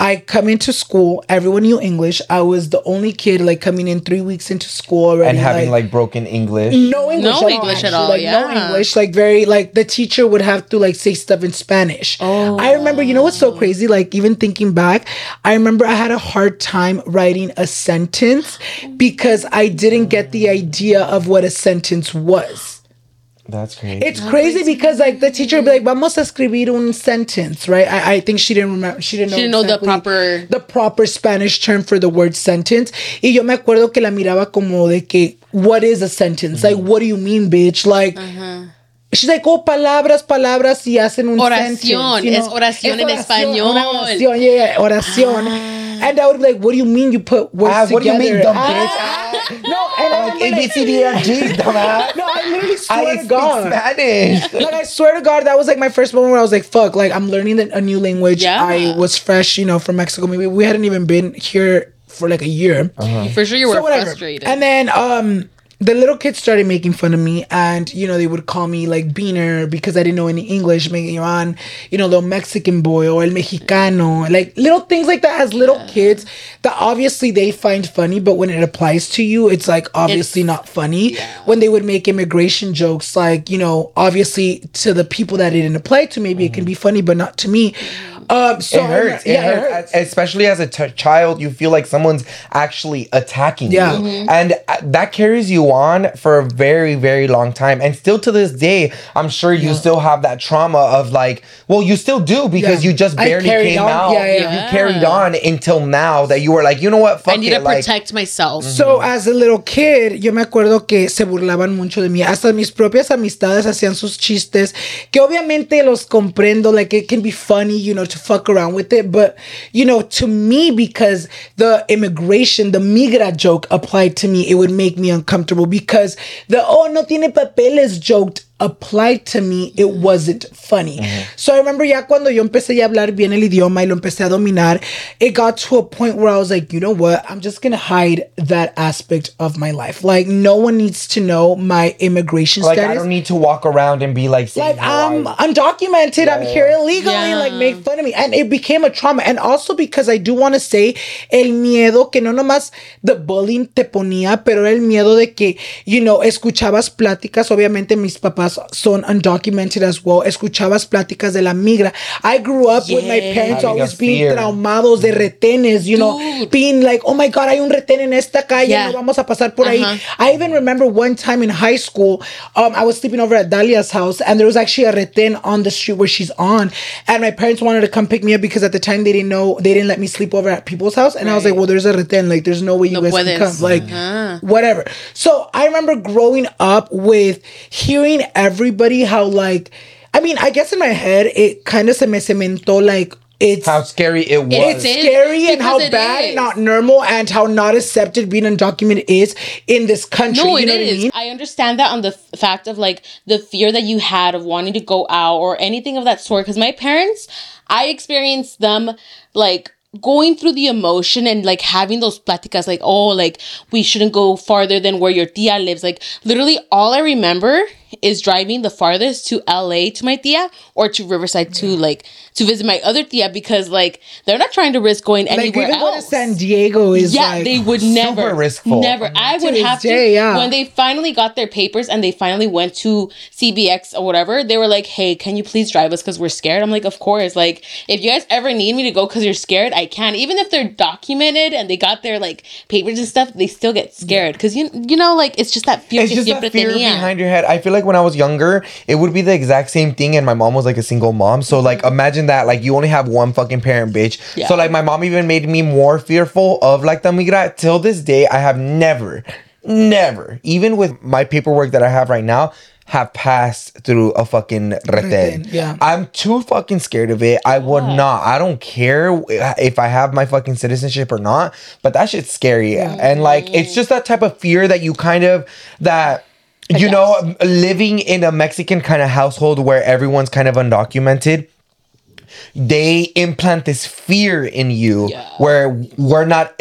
I come into school, everyone knew English. I was the only kid like coming in three weeks into school already. and having like, broken english no English, No at all, English at all, Like no. English, like very like the teacher would have to like say stuff in Spanish. Oh. I remember, you know what's so crazy? Like even thinking back, I remember I had a hard time writing a sentence because I didn't get the idea of what a sentence was. That's crazy. It's crazy because like the teacher would be like, "Vamos a escribir un sentence," right? I, I think she didn't remember. She didn't know. She didn't know the proper- the proper Spanish term for the word sentence. Y yo me acuerdo que la miraba como de que, "What is a sentence? Like, what do you mean, bitch? Like." Uh-huh. She's like, oh, palabras, palabras, y hacen un Oración, sentence, you es know? oración en español. Oración, yeah, yeah, oración. And I would be like, what do you mean you put words Ah, what do you together? mean, dumb Ah. bitch? Ah. No, and I Like remember, like, ABCDFG, dumbass. no, I literally I swear to speak God. Spanish. like I swear to God, that was like my first moment where I was like, "Fuck!" Like I'm learning a new language. Yeah. I was fresh, you know, from Mexico. Maybe we hadn't even been here for like a year. For sure, you were So frustrated. And then um the little kids started making fun of me and you know they would call me like beaner because I didn't know any English, making on, you know, the Mexican boy or el mexicano, like little things like that as little kids that obviously they find funny, but when it applies to you, it's like obviously It's- not funny. When they would make immigration jokes, like, you know, obviously to the people that it didn't apply to, maybe it can mm-hmm. be funny, but not to me. Mm-hmm. Um so It hurts. It yeah, hurts. Especially as a t- child, you feel like someone's actually attacking Yeah. you. And uh, that carries you on for a very, very long time. And still to this day, I'm sure you still have that trauma of like, well, you still do because Yeah. you just barely came on. out. Yeah, yeah. You carried on until now that you were like, you know what? Fuck I need it. to like, protect myself. So, as a little kid, yo me acuerdo que se burlaban mucho de mí. Hasta mis propias amistades hacían sus chistes, que obviamente los comprendo. Like, it can be funny, you know, to fuck around with it. But, you know, to me, because the immigration, the migra joke applied to me, it would make me uncomfortable because the, oh, no tiene papeles joked applied to me, it wasn't funny. So I remember ya cuando yo empecé a hablar bien el idioma y lo empecé a dominar, it got to a point where I was like, you know what? I'm just gonna hide that aspect of my life. Like no one needs to know my immigration status. like status. I don't need to walk around and be like, like I'm "Oh, I- undocumented. I'm yeah, here illegally. Yeah. Like make fun of me, and it became a trauma. And also because I do want to say el miedo que no nomás the bullying te ponía, pero el miedo de que you know escuchabas pláticas. Obviamente mis papás son undocumented as well. Escuchabas pláticas de la migra. I grew up with my parents Having always being fear. traumados de retenes. You know, being like, oh my god, hay un retén en esta calle. Yeah. No vamos a pasar por ahí. Uh-huh. I even remember one time in high school, um, I was sleeping over at Dalia's house, and there was actually a retén on the street where she's on, and my parents wanted to come pick me up because at the time they didn't know they didn't let me sleep over at people's house, and I was like, well, there's a retén, like there's no way you No guys puedes. can come, like Uh-huh. whatever. So I remember growing up with hearing everybody how like, I mean, I guess in my head it kind of se me cementó like. It's how scary it was. it's is, scary and how bad is. not normal and how not accepted being undocumented is in this country. No, you it know is. what I mean? I understand that on the f- fact of like the fear that you had of wanting to go out or anything of that sort. Because my parents, I experienced them like going through the emotion and like having those platicas like, oh, like we shouldn't go farther than where your tia lives. Like literally all I remember is driving the farthest to LA to my tia or to Riverside to like to visit my other tia because like they're not trying to risk going Like anywhere even else. San Diego is Yeah, like they would never riskful. Never. I would have to yeah. when they finally got their papers and they finally went to CBX or whatever. They were like, "Hey, can you please drive us because we're scared?" I'm like, "Of course." Like, if you guys ever need me to go because you're scared, I can. Even if they're documented and they got their like papers and stuff, they still get scared because you you know like it's just that fear. it's just that fear behind your head. I feel like when I was younger, it would be the exact same thing, and my mom was like a single mom. So like, mm-hmm. imagine that like you only have one fucking parent, bitch. Yeah. So like, my mom even made me more fearful of like the migra. Till this day, I have never, never, even with my paperwork that I have right now. Have passed through a fucking reten. Yeah. I'm too fucking scared of it. I would not. I don't care if I have my fucking citizenship or not, but that shit's scary. And like, it's just that type of fear that you kind of, that, you know, um, living in a Mexican kind of household where everyone's kind of undocumented, they implant this fear in you Yeah. where we're not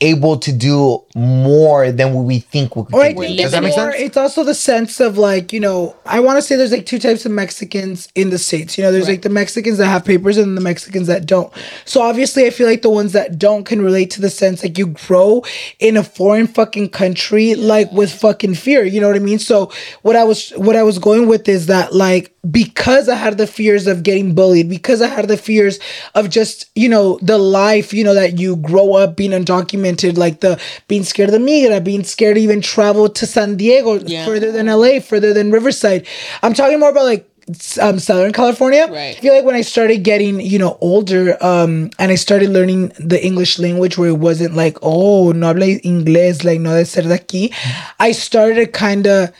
able to do more than what we think we Or I think do. Does it's that make sense? it's also the sense of like, you know, I want to say there's like two types of Mexicans in the States. You know, there's like the Mexicans that have papers and the Mexicans that don't. So obviously, I feel like the ones that don't can relate to the sense like you grow in a foreign fucking country, like with fucking fear. You know what I mean? So what I was, what I was going with is that like, because I had the fears of getting bullied, because I had the fears of just, you know, the life, you know, that you grow up being undocumented, like the being scared of the migra, being scared to even travel to San Diego, Yeah. further than LA, further than Riverside. I'm talking more about like um, Southern California. Right. I feel like when I started getting, you know, older, um, and I started learning the English language where it wasn't like, oh, no habla inglés, like no de ser de aquí, I started kind of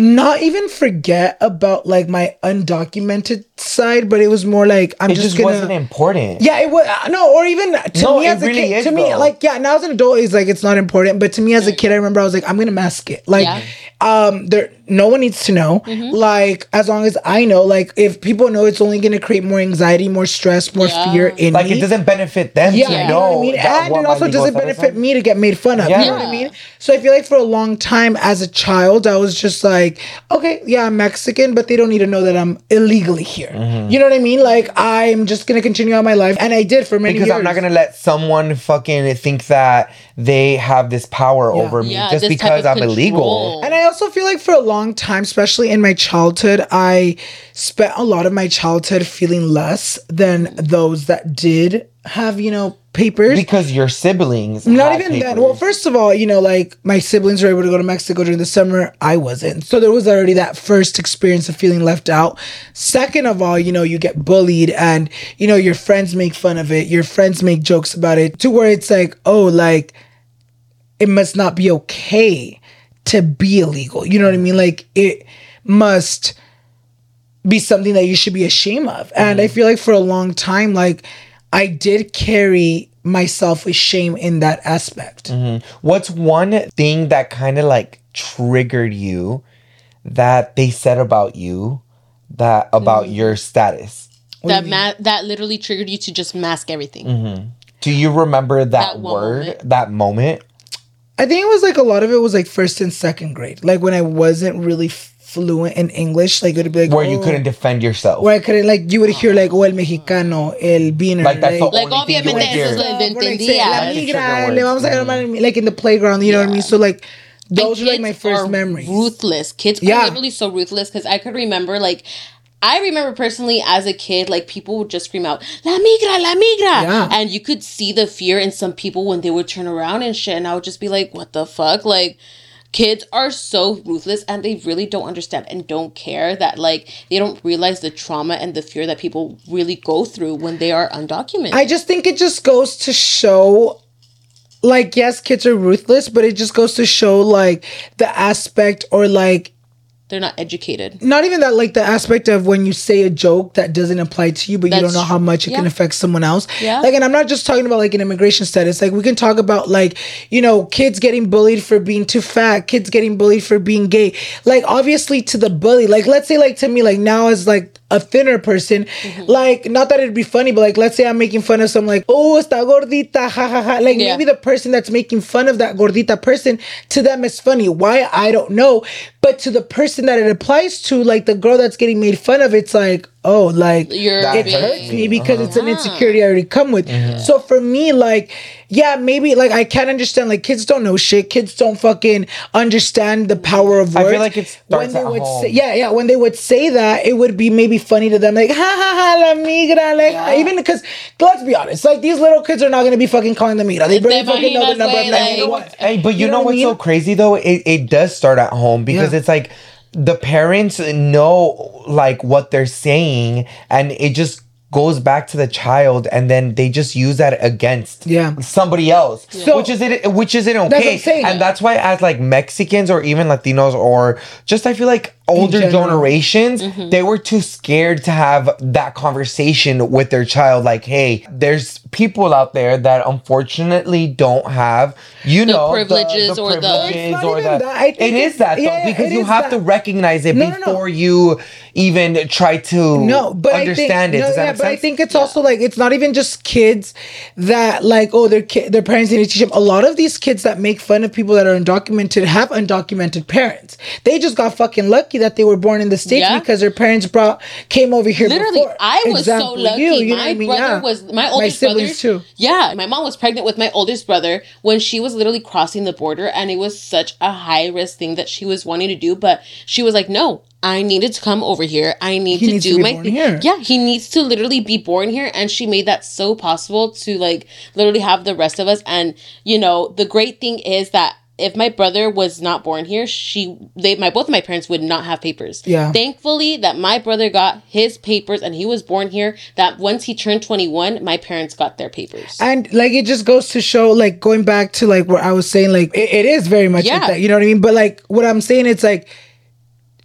not even forget about like my undocumented side, but it was more like I'm It just, just, gonna. wasn't important. yeah, it was uh, no, or even to No, me it as a really kid. is, to me, though. like yeah, now as an adult, it's like it's not important. But to me as a kid, I remember I was like, I'm gonna mask it. Like, Yeah. um, there, no one needs to know. Mm-hmm. Like, as long as I know, like, if people know, it's only gonna create more anxiety, more stress, more Yeah. fear in Like me. it doesn't benefit them Yeah, to you know know. what I mean? that- And it also doesn't benefit me to get made fun of. You know what I mean? So I feel like for a long time as a child, I was just like, okay, yeah, I'm Mexican, but they don't need to know that I'm illegally here. Mm-hmm. You know what I mean? Like I'm just gonna continue on my life, and I did for many years. Because years. I'm not gonna let someone fucking think that they have this power over me Yeah, just because I'm illegal. And I also feel like for a long time, especially in my childhood, I spent a lot of my childhood feeling less than those that did have, you know, papers. Because your siblings. Not even then. papers. Well, first of all, you know, like my siblings were able to go to Mexico during the summer. I wasn't. So there was already that first experience of feeling left out. Second of all, you know, you get bullied and, you know, your friends make fun of it. Your friends make jokes about it to where it's like, oh, like, it must not be okay to be illegal. You know what I mean? Like, it must be something that you should be ashamed of. And I mm-hmm. feel like for a long time, like, I did carry myself with shame in that aspect. What's one thing that kind of like triggered you that they said about you that about Mm. your status? that ma- that literally triggered you to just mask everything. Mm-hmm. Do you remember that, That word, moment. that moment? I think it was like a lot of it was like first and second grade. Like when I wasn't really fluent in English, like it would be like Where you oh, couldn't defend yourself? where I couldn't like you would hear like oh el mexicano, el beaner, Like that's the Like, only thing you would hear. eso es lo- like, entendía. la migra, trigger le words. vamos a llamar, mm. like in the playground, you know what I mean? So like those And were like my first are memories. Ruthless. Kids Yeah. are literally so ruthless because I could remember like. I remember personally as a kid, like people would just scream out, La migra, la migra. Yeah. And you could see the fear in some people when they would turn around and shit. And I would just be like, what the fuck? Like, kids are so ruthless and they really don't understand and don't care that, like, they don't realize the trauma and the fear that people really go through when they are undocumented. I just think it just goes to show like yes, kids are ruthless, but it just goes to show like the aspect or like They're not educated. not even that like the aspect of when you say a joke that doesn't apply to you but you don't know how much it can affect someone else. Yeah. like and i'm not just talking about like an immigration status. Like we can talk about like you know kids getting bullied for being too fat kids getting bullied for being gay. Like obviously to the bully. Like let's say like to me like now as like a thinner person. Mm-hmm. like not that it'd be funny but like let's say i'm making fun of some like oh está gordita ha ha ha like Yeah. maybe the person that's making fun of that gordita person to them is funny. Why? I don't know. But to the person that it applies to like the girl that's getting made fun of it's like oh like You're it being- hurts me because it's an Uh-huh. insecurity I already come with. So for me, like, yeah, maybe like I can't understand. Like, kids don't know shit. Kids don't fucking understand the power of I words. feel like it starts when they at would home. say, yeah, yeah. When they would say that, it would be maybe funny to them, like, ha ha ha, la migra, like even because let's be honest, like these little kids are not gonna be fucking calling the migra. They barely fucking know the imaginas, number of güey, like- what. Hey, but you, know, what I what's so crazy though? It, it does start at home because Yeah. it's like the parents know like what they're saying and it just goes back to the child and then they just use that against Yeah. somebody else So- which is it which isn't what I'm okay saying. and that's why as like mexicans or even latinos or just i feel like older generations Mm-hmm. they were too scared to have that conversation with their child like hey there's people out there that unfortunately don't have you The know privileges or the- privileges It's or the- that. It is that though yeah, because you have that. to recognize it No, no, no. before you even try to no, but understand think, it. No, Does that yeah, but I think it's also like it's not even just kids that like oh their ki- their parents need to teach them. A lot of these kids that make fun of people that are undocumented have undocumented parents. They just got fucking lucky that they were born in the states Yeah. because their parents brought came over here. Literally, before. I was Example, so lucky. you, you my brother Yeah. was my oldest brother too. Yeah, my mom was pregnant with my oldest brother when she was literally crossing the border, and it was such a high risk thing that she was wanting to do. But she was like, "No, I needed to come over here. I need He to needs do to be my thing." Yeah, he needs to literally be born here, and she made that so possible to like literally have the rest of us. And you know, the great thing is that. If my brother was not born here, she they my both of my parents would not have papers. Yeah. Thankfully that my brother got his papers and he was born here. That once he turned 21, my parents got their papers. And like it just goes to show, like going back to like what I was saying, like it, it is very much Yeah. like that. You know what I mean? But like what I'm saying, it's like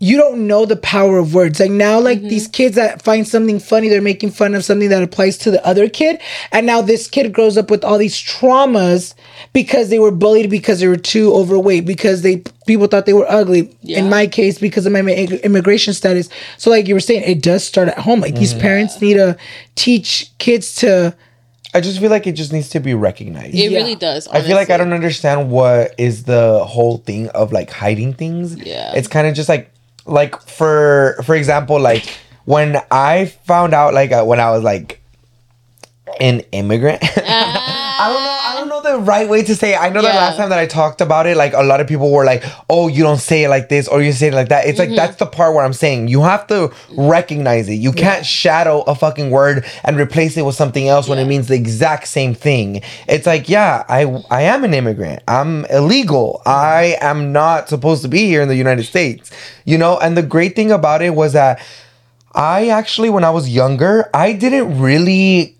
you don't know the power of words. Like now, like mm-hmm. these kids that find something funny, they're making fun of something that applies to the other kid. And now this kid grows up with all these traumas because they were bullied because they were too overweight, because they people thought they were ugly. Yeah. In my case, because of my immigration status. So like you were saying, it does start at home. Like these mm. parents need to teach kids to I just feel like it just needs to be recognized. It Yeah. really does. I feel like I don't understand what is the whole thing of like hiding things. Yeah. It's kind of just like like for for example like when I found out like uh, when I was like an immigrant. I don't know. The right way to say. It. I know that last time that I talked about it, like a lot of people were like, "Oh, you don't say it like this, or you say it like that." It's like mm-hmm. that's the part where I'm saying you have to recognize it. You can't shadow a fucking word and replace it with something else when it means the exact same thing. It's like, yeah, I I am an immigrant. I'm illegal. Mm-hmm. I am not supposed to be here in the United States. You know, and the great thing about it was that I actually, when I was younger, I didn't really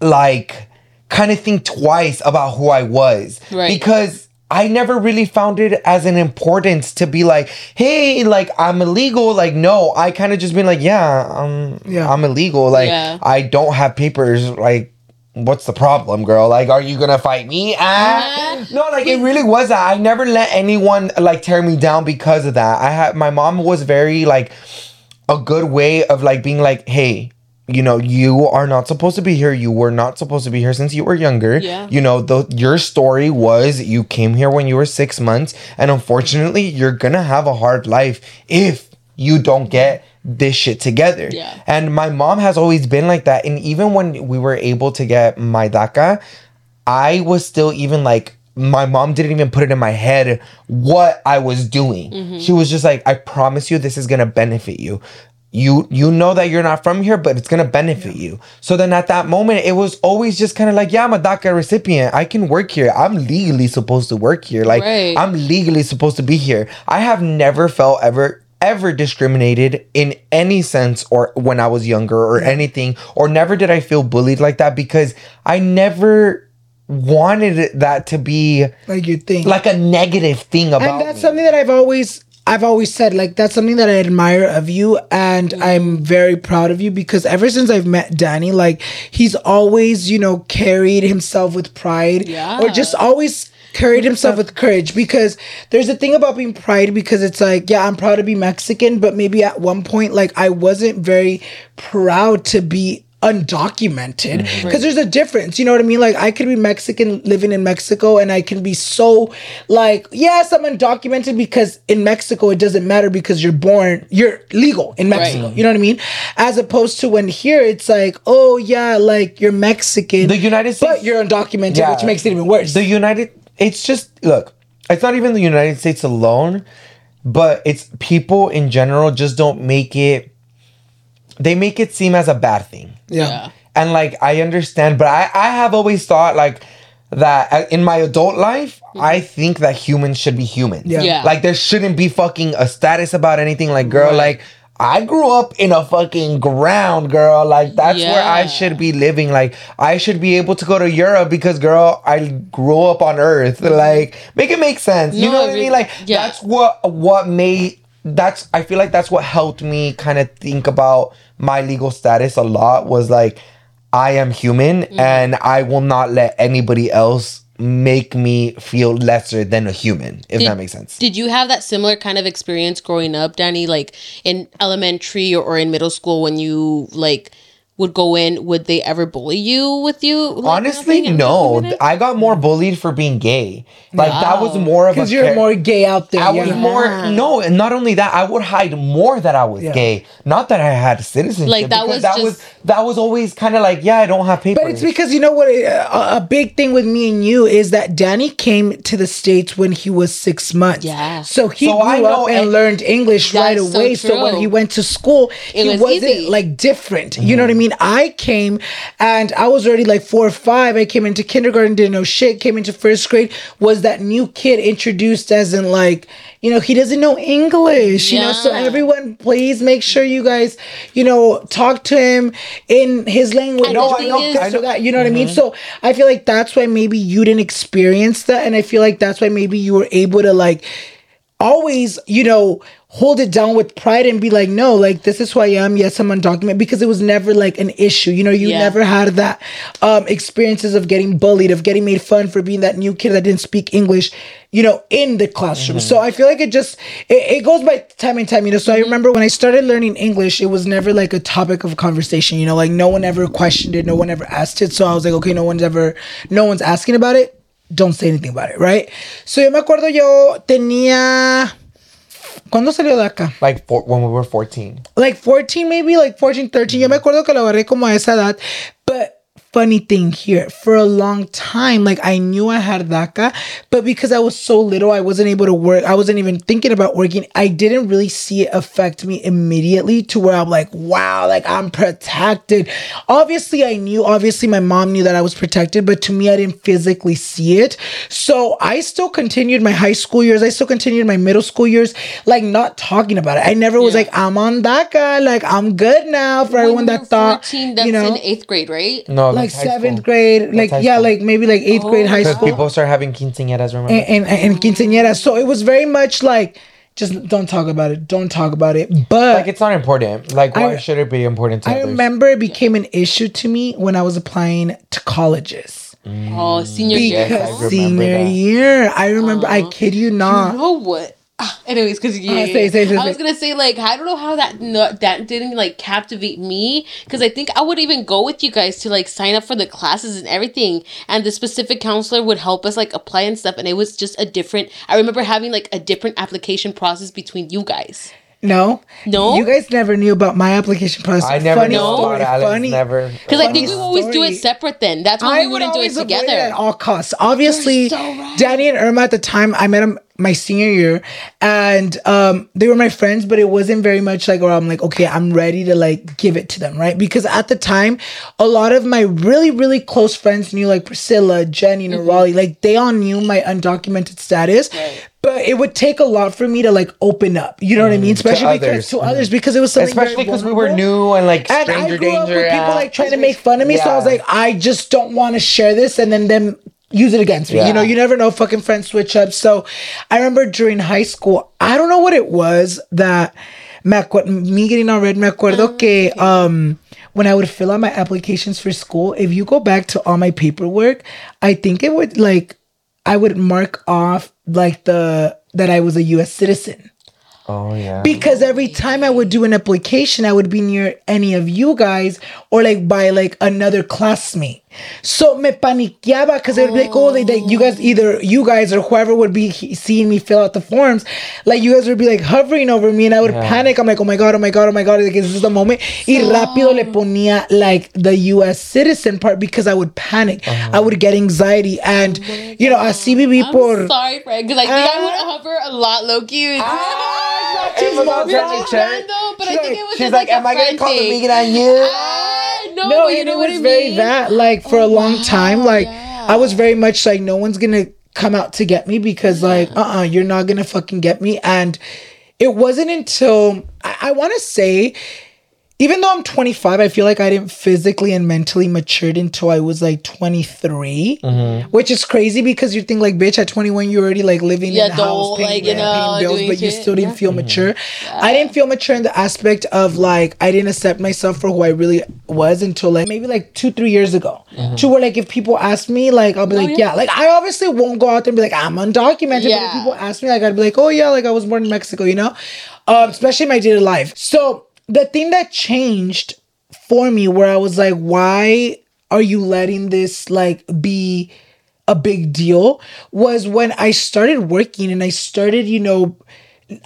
like kind of think twice about who I was. Right. Because I never really found it as an importance to be like, hey, like I'm illegal. Like, no, I kind of just been like, yeah, um, Yeah. I'm illegal. Like, Yeah. I don't have papers. Like, what's the problem, girl? Like, are you gonna fight me? Ah. No, like it really was that. I never let anyone like tear me down because of that. I had my mom was very like a good way of like being like, hey, you know, you are not supposed to be here. You were not supposed to be here since you were younger. Yeah. You know, the your story was you came here when you were six months, and unfortunately, you're gonna have a hard life if you don't get this shit together. Yeah. And my mom has always been like that. And even when we were able to get my DACA, I was still even like my mom didn't even put it in my head what I was doing. Mm-hmm. She was just like, I promise you this is gonna benefit you. You you know that you're not from here, but it's gonna benefit you. So then at that moment, it was always just kind of like, yeah, I'm a DACA recipient. I can work here. I'm legally supposed to work here. Like Right. I'm legally supposed to be here. I have never felt ever ever discriminated in any sense or when I was younger or anything or never did I feel bullied like that because I never wanted that to be like you think. like a negative thing about and that's me. something that I've always I've always said like that's something that I admire of you and I'm very proud of you because ever since I've met Danny like he's always you know carried himself with pride Yeah. or just always carried himself with courage because there's a thing about being pride because it's like yeah I'm proud to be Mexican but maybe at one point like I wasn't very proud to be undocumented. Mm-hmm. Because there's a difference you know what i mean? Like i could be mexican living in mexico and i can be so like yes i'm undocumented because in mexico it doesn't matter because you're born you're legal in mexico Right. you know what i mean? As opposed to when here it's like oh yeah like you're mexican The United states but you're undocumented Yeah. which makes it even worse. The United it's just look, it's not even the United States alone, but it's people in general just don't make it they make it seem as a bad thing. yeah. Yeah. And like I understand, but I I have always thought like that uh, in my adult life, I think that humans should be human. Yeah. Yeah. Like there shouldn't be fucking a status about anything. Like girl, Right. like I grew up in a fucking ground, girl. Like that's where I should be living. Like I should be able to go to Europe because girl, I grew up on Earth. Like make it make sense. you know what I really- mean? Like yeah. that's what what made that's I feel like that's what helped me kind of think about my legal status a lot was like I am human Mm-hmm. and I will not let anybody else make me feel lesser than a human if Did- that makes sense. Did you have that similar kind of experience growing up, Danny? Like in elementary or, or in middle school when you like would go in, would they ever bully you with you? like, Honestly, no. I got more bullied for being gay. Like that was more of a because you're char- more gay out there I was more no, and not only that, I would hide more that I was Yeah. gay. Not that I had citizenship. Like, that because was that just- was that was always kind of like, yeah, I don't have papers. But it's because you know what? A, a big thing with me and you is that Danny came to the states when he was six months. Yeah. So he So grew know up and and- learned English right That's so away. So, when he went to school, It he was wasn't easy. like different. You know what I mm-hmm. mean? I came and I was already like four or five. I came into kindergarten, didn't know shit. Came into first grade, was that new kid introduced as in like, you know, he doesn't know English. Yeah. You know, so everyone, please make sure you guys, you know, talk to him in his language. And the No, I know is- this I know- that. You know what I mean? Mm-hmm. So I feel like that's why maybe you didn't experience that, and I feel like that's why maybe you were able to like always, you know, hold it down with pride and be like, no, like this is who I am. Yes, I'm undocumented because it was never like an issue. You know, you Yeah. never had that um experiences of getting bullied, of getting made fun for being that new kid that didn't speak English, you know, in the classroom. So I feel like it just it, it goes by time and time, you know. So I remember when I started learning English, it was never like a topic of conversation, you know, like no one ever questioned it, no one ever asked it. So I was like, okay, no one's ever no one's asking about it. Don't say anything about it, right? So yo me acuerdo yo tenía ¿Cuándo salió de acá? Like for, when we were 14. like 14 maybe like 14 13 yo me acuerdo que lo agarré como a esa edad but funny thing here. For a long time like i knew i had daca but because i was so little i wasn't able to work i wasn't even thinking about working. I didn't really see it affect me immediately to where i'm like wow like i'm protected. Obviously i knew obviously my mom knew that i was protected but to me i didn't physically see it. So i still continued my high school years i still continued my middle school years like not talking about it. I never was Yeah. like i'm on daca like i'm good now for everyone that thought 14, that's you know? in eighth grade, right? No, like that's high seventh school. grade like yeah school. like maybe like eighth grade high Because school people start having quinceañeras, remember? and, and, and quinceañeras. So it was very much like, just don't talk about it. Don't talk about it. But like, it's not important. Like, why I- should it be important to I others? remember it became an issue to me when I was applying to colleges. Oh, senior year. Yes, I remember senior that. year, I remember, I uh-huh. kid you not. You not. know what? Ah, Anyways, because yeah, Uh, say, say, say, I was gonna say like I don't know how that no, that didn't like captivate me because I think I would even go with you guys to like sign up for the classes and everything, and the specific counselor would help us like apply and stuff, and it was just a different. I remember having like a different application process between you guys. No, No? You guys never knew about my application process. I never funny knew story, about Alex. funny. Never. Because I think we always do it separate. Then that's why I we would wouldn't do it always avoid it together. at all costs. Obviously, so right. Danny and Irma at the time, I met them my senior year, and um, they were my friends, but it wasn't very much like where I'm like, okay, I'm ready to like give it to them, right? Because at the time, a lot of my really, really close friends knew like Priscilla, Jenny, Mm-hmm. and Raleigh, like they all knew my undocumented status. But it would take a lot for me to like open up. You know what I mean? Especially because others. to others, because it was something Especially because we were new and like stranger And I grew up danger. with people like trying to make fun of me, so I was like, I just don't want to share this, and then them use it against me. Yeah. You know, you never know. Fucking friends switch up. So I remember during high school, I don't know what it was that me, acu- me getting on red. Me acuerdo que um when I would fill out my applications for school, if you go back to all my paperwork, I think it would like I would mark off like the that I was a U.S. citizen. Oh yeah. Because every time I would do an application, I would be near any of you guys or like by like another classmate. So me paniqueaba because it would be like, oh, they, they, you guys, either you guys or whoever would be he- seeing me fill out the forms, like you guys would be like hovering over me and I would panic. I'm like, oh my God, oh my God, oh my God, like, this is the moment. Y rápido le ponía like the US citizen part because I would panic. I uh-huh. would get anxiety. And, you know, así viví I'm por. sorry, Fred, because I think I would ah. hover a lot low key. It was all She's and check. random, but I She's think like- it was She's just like, like, am a I gonna call the vegan on you? No, no, you know it what was I very that like for a oh, long time like yeah. i was very much like no one's gonna come out to get me because like uh-uh you're not gonna fucking get me and it wasn't until i, I want to say even though i'm 25 i feel like i didn't physically and mentally matured until i was like 23 Mm-hmm. which is crazy because you think like bitch at 21 you're already like living Yeah, in the house adult, paying, like, you rent, know, paying bills doing but you still didn't yeah. feel mature i didn't feel mature in the aspect of like i didn't accept myself for who i really was until like maybe like two three years ago to where like if people ask me like i'll be like yeah. yeah like i obviously won't go out there and be like i'm undocumented but if Yeah. people ask me like i'd be like oh yeah like i was born in mexico you know um especially in my daily life so the thing that changed for me where i was like why are you letting this like be a big deal was when I started working and I started, you know,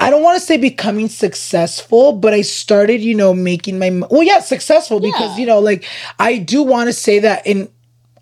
I don't want to say becoming successful, but I started, you know, making my well, yeah, successful because you know, like I do want to say that in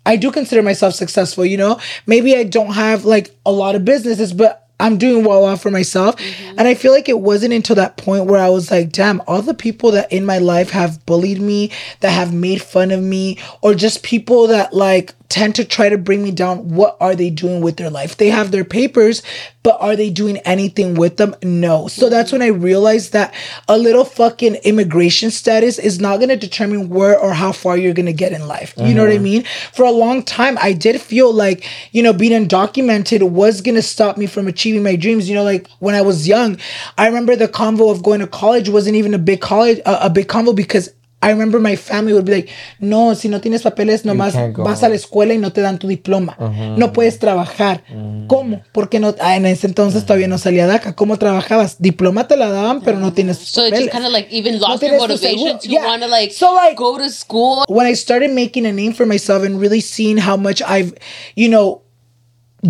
I do consider myself successful, you know. Maybe I don't have like a lot of businesses, but I'm doing well off for myself. Mm-hmm. And I feel like it wasn't until that point where I was like, damn, all the people that in my life have bullied me, that have made fun of me, or just people that like tend to try to bring me down. What are they doing with their life? They have their papers, but are they doing anything with them? No. So that's when I realized that a little fucking immigration status is not going to determine where or how far you're going to get in life. You know what I mean? For a long time, I did feel like, you know, being undocumented was going to stop me from achieving my dreams. You know, like when I was young, I remember the convo of going to college wasn't even a big college, uh, a big convo because I remember my family would be like, no, si no tienes papeles, nomás vas a la escuela y no te dan tu diploma. No puedes trabajar. ¿Cómo? Porque no, ah, en ese entonces todavía no salía DACA. ¿Cómo trabajabas? Diploma te la daban, pero no tienes tus So papeles. kind of like even lost tienes your motivation seguro. to Yeah. want to like, So, like- go to school. when I started making a name for myself and really seeing how much I've, you know,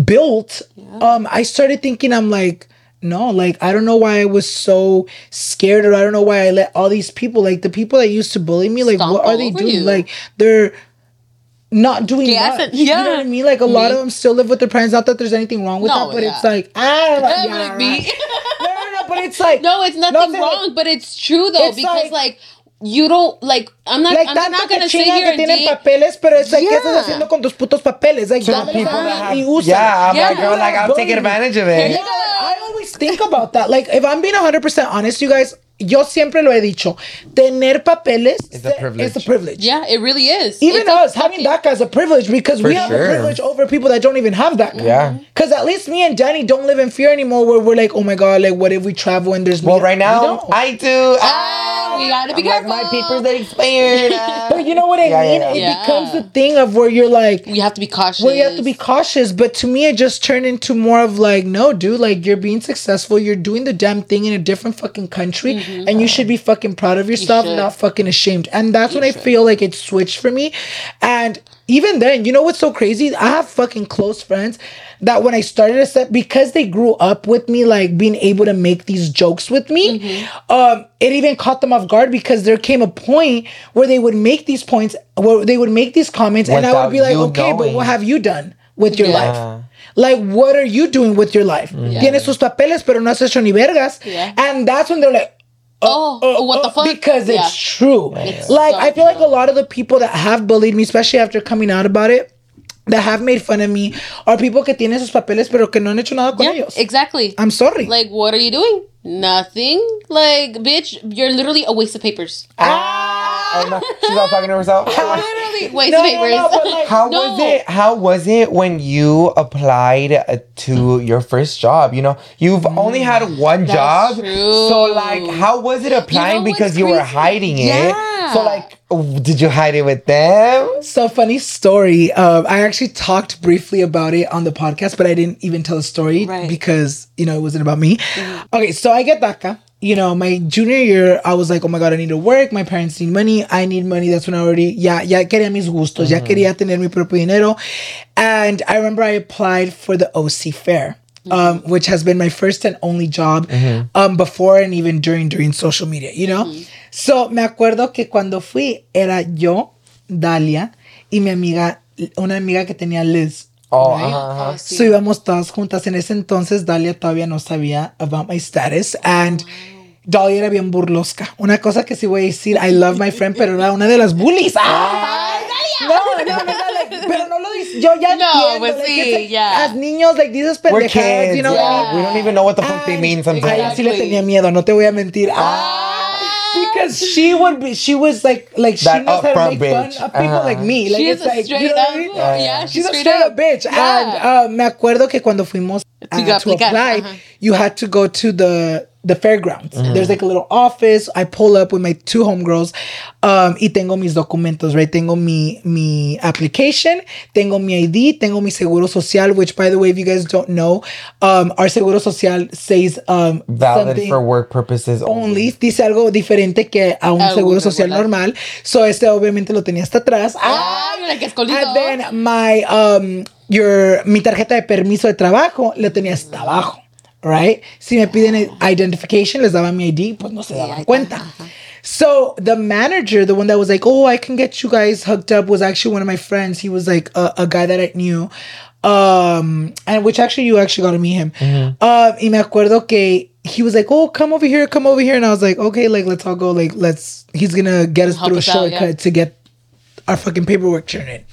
built, um, I started thinking I'm like, no, like I don't know why I was so scared or I don't know why I let all these people, like the people that used to bully me, like Stomp what are they doing? you. Like they're not doing Yes, much. and- You know what. I mean? Like a lot of them still live with their parents. Not that there's anything wrong with No, that, but yeah. it's like ah, Yeah, yeah, like me. no, no, no, but it's like No, it's nothing No, I'm saying, wrong, but it's true though It's because like- like, you don't like. I'm not. Like I'm tanto not que gonna sit chingan here que and tienen date- papeles, pero es like, ¿qué Yeah. estás haciendo con tus putos papeles? Like, To the dámelos people a mí that y have, usa. yeah, I'm Yeah. like, girl, like I'm taking advantage of Here it. you Yeah, I always think about that. Like, if I'm being 100% honest, you guys, yo siempre lo he dicho. Tener papeles It's a privilege. It's a privilege. Yeah, it really is. Even It's a us having fucking- DACA is a privilege because we For have sure. a privilege over people that don't even have DACA. Yeah. Because at least me and Danny don't live in fear anymore where we're like, oh my God, like, what if we travel and there's Well, me- right We now don't. I do. Ah, we gotta be I'm like, my papers they expired. Uh, but you know what I Yeah, yeah, mean? yeah. It Yeah. becomes the thing of where you're like, You have to be cautious. Well, you have to be cautious, but to me, it just turned into more of like, no, dude, like you're being successful, you're doing the damn thing in a different fucking country, mm-hmm. and you should be fucking proud of yourself, should. not fucking ashamed. And that's when I feel like it switched for me. And even then, you know what's so crazy? I have fucking close friends that when I started a set, because they grew up with me, like being able to make these jokes with me, um, it even caught them off guard because there came a point where they would make these points, where they would make these comments, and I would be like, you okay, but what have you done with your Yeah. life? Like, what are you doing with your life? Tienes sus papeles, pero no has hecho ni vergas. Yeah. And that's when they're like, Oh, uh, what the uh, fuck? Because Yeah. it's true. It's like, so I feel like a lot of the people that have bullied me, especially after coming out about it, that have made fun of me, are people que tienen sus papeles, pero que no han hecho nada con Yeah, ellos. exactly. I'm sorry. like, what are you doing? Nothing. Like, bitch, you're literally a waste of papers. Ah, I'm not- she's all talking to herself. literally, waste No, of no, papers. no, but like- How No. was it? How was it when you applied uh, to your first job? You know, you've only had one job, true. so like, how was it applying what's because you were hiding it? Yeah. So like, did you hide it with them? So funny story. Um, I actually talked briefly about it on the podcast, but I didn't even tell the story Right. because you know it wasn't about me. Okay, so I get DACA. You know, my junior year, I was like, oh my god, I need to work. My parents need money. I need money. That's when I already, yeah, ya, ya quería mis gustos. Ya quería tener mi propio dinero. And I remember I applied for the OC Fair. Um, which has been my first and only job um, before and even during during social media, you know. So me acuerdo que cuando fui era yo, Dalia y mi amiga, una amiga que tenía Liz. Oh, right? uh-huh, uh-huh. So íbamos todas juntas. En ese entonces Dalia todavía no sabía about my status and Dalia era bien burlosca. Una cosa que sí voy a decir, I love my friend, pero era una de las bullies. ¡Ah! No, no, no, pero no lo dice. Yo ya No, entiendo. pues sí. As niños, like, dices We're pendejadas, kids. you know yeah. what I mean? We don't even know what the fuck they mean Ay, sometimes. sí le tenía miedo, no te voy a mentir. Ah, because she would be, she was like, like she That knows how to upfront make fun of people Uh-huh. like me. Like, She's it's a like, straight you know up. what I mean? Yeah, Yeah. she's, She's a straight, straight up bitch. Yeah. And uh, me acuerdo que cuando fuimos uh, To to, aplicar, apply, ajá. you had to go to the the fairgrounds. There's like a little office. I pull up with my two homegirls um, y tengo mis documentos, right? Tengo mi, mi application, tengo mi ID, tengo mi seguro social, which by the way, if you guys don't know, um, our seguro social says um, Valid something for work purposes only. only dice algo diferente que a un seguro social normal. So este obviamente lo tenía hasta atrás. Ah, mira que. And then my um your mi tarjeta de permiso de trabajo lo tenía hasta abajo, right? Si me piden identification les daba mi ID, pues no se daban cuenta. So the manager, the one that was like, "Oh, I can get you guys hooked up," was actually one of my friends. He was like a, a guy that I knew, um, and which actually you actually got to meet him. Um, y me acuerdo que he was like, "Oh, come over here, come over here," and I was like, "Okay, like let's all go. Like let's." He's gonna get us Help through a us out, shortcut yeah. to get our fucking paperwork turned in.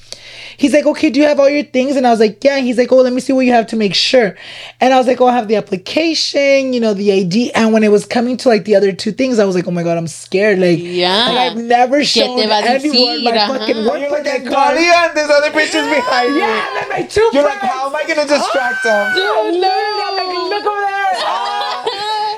He's like, okay, do you have all your things? And I was like, yeah. He's like, oh, let me see what you have to make sure. And I was like, oh, I have the application, you know, the ID. And when it was coming to like the other two things, I was like, oh my god, I'm scared. Like, Yeah. like, I've never te shown va a anyone my decir, fucking ajá. work. You're like, like I got you, and there's other bitches behind you. Yeah, and then my two You're like, how am I gonna distract oh, them? Dude, literally, I'm like, look over there.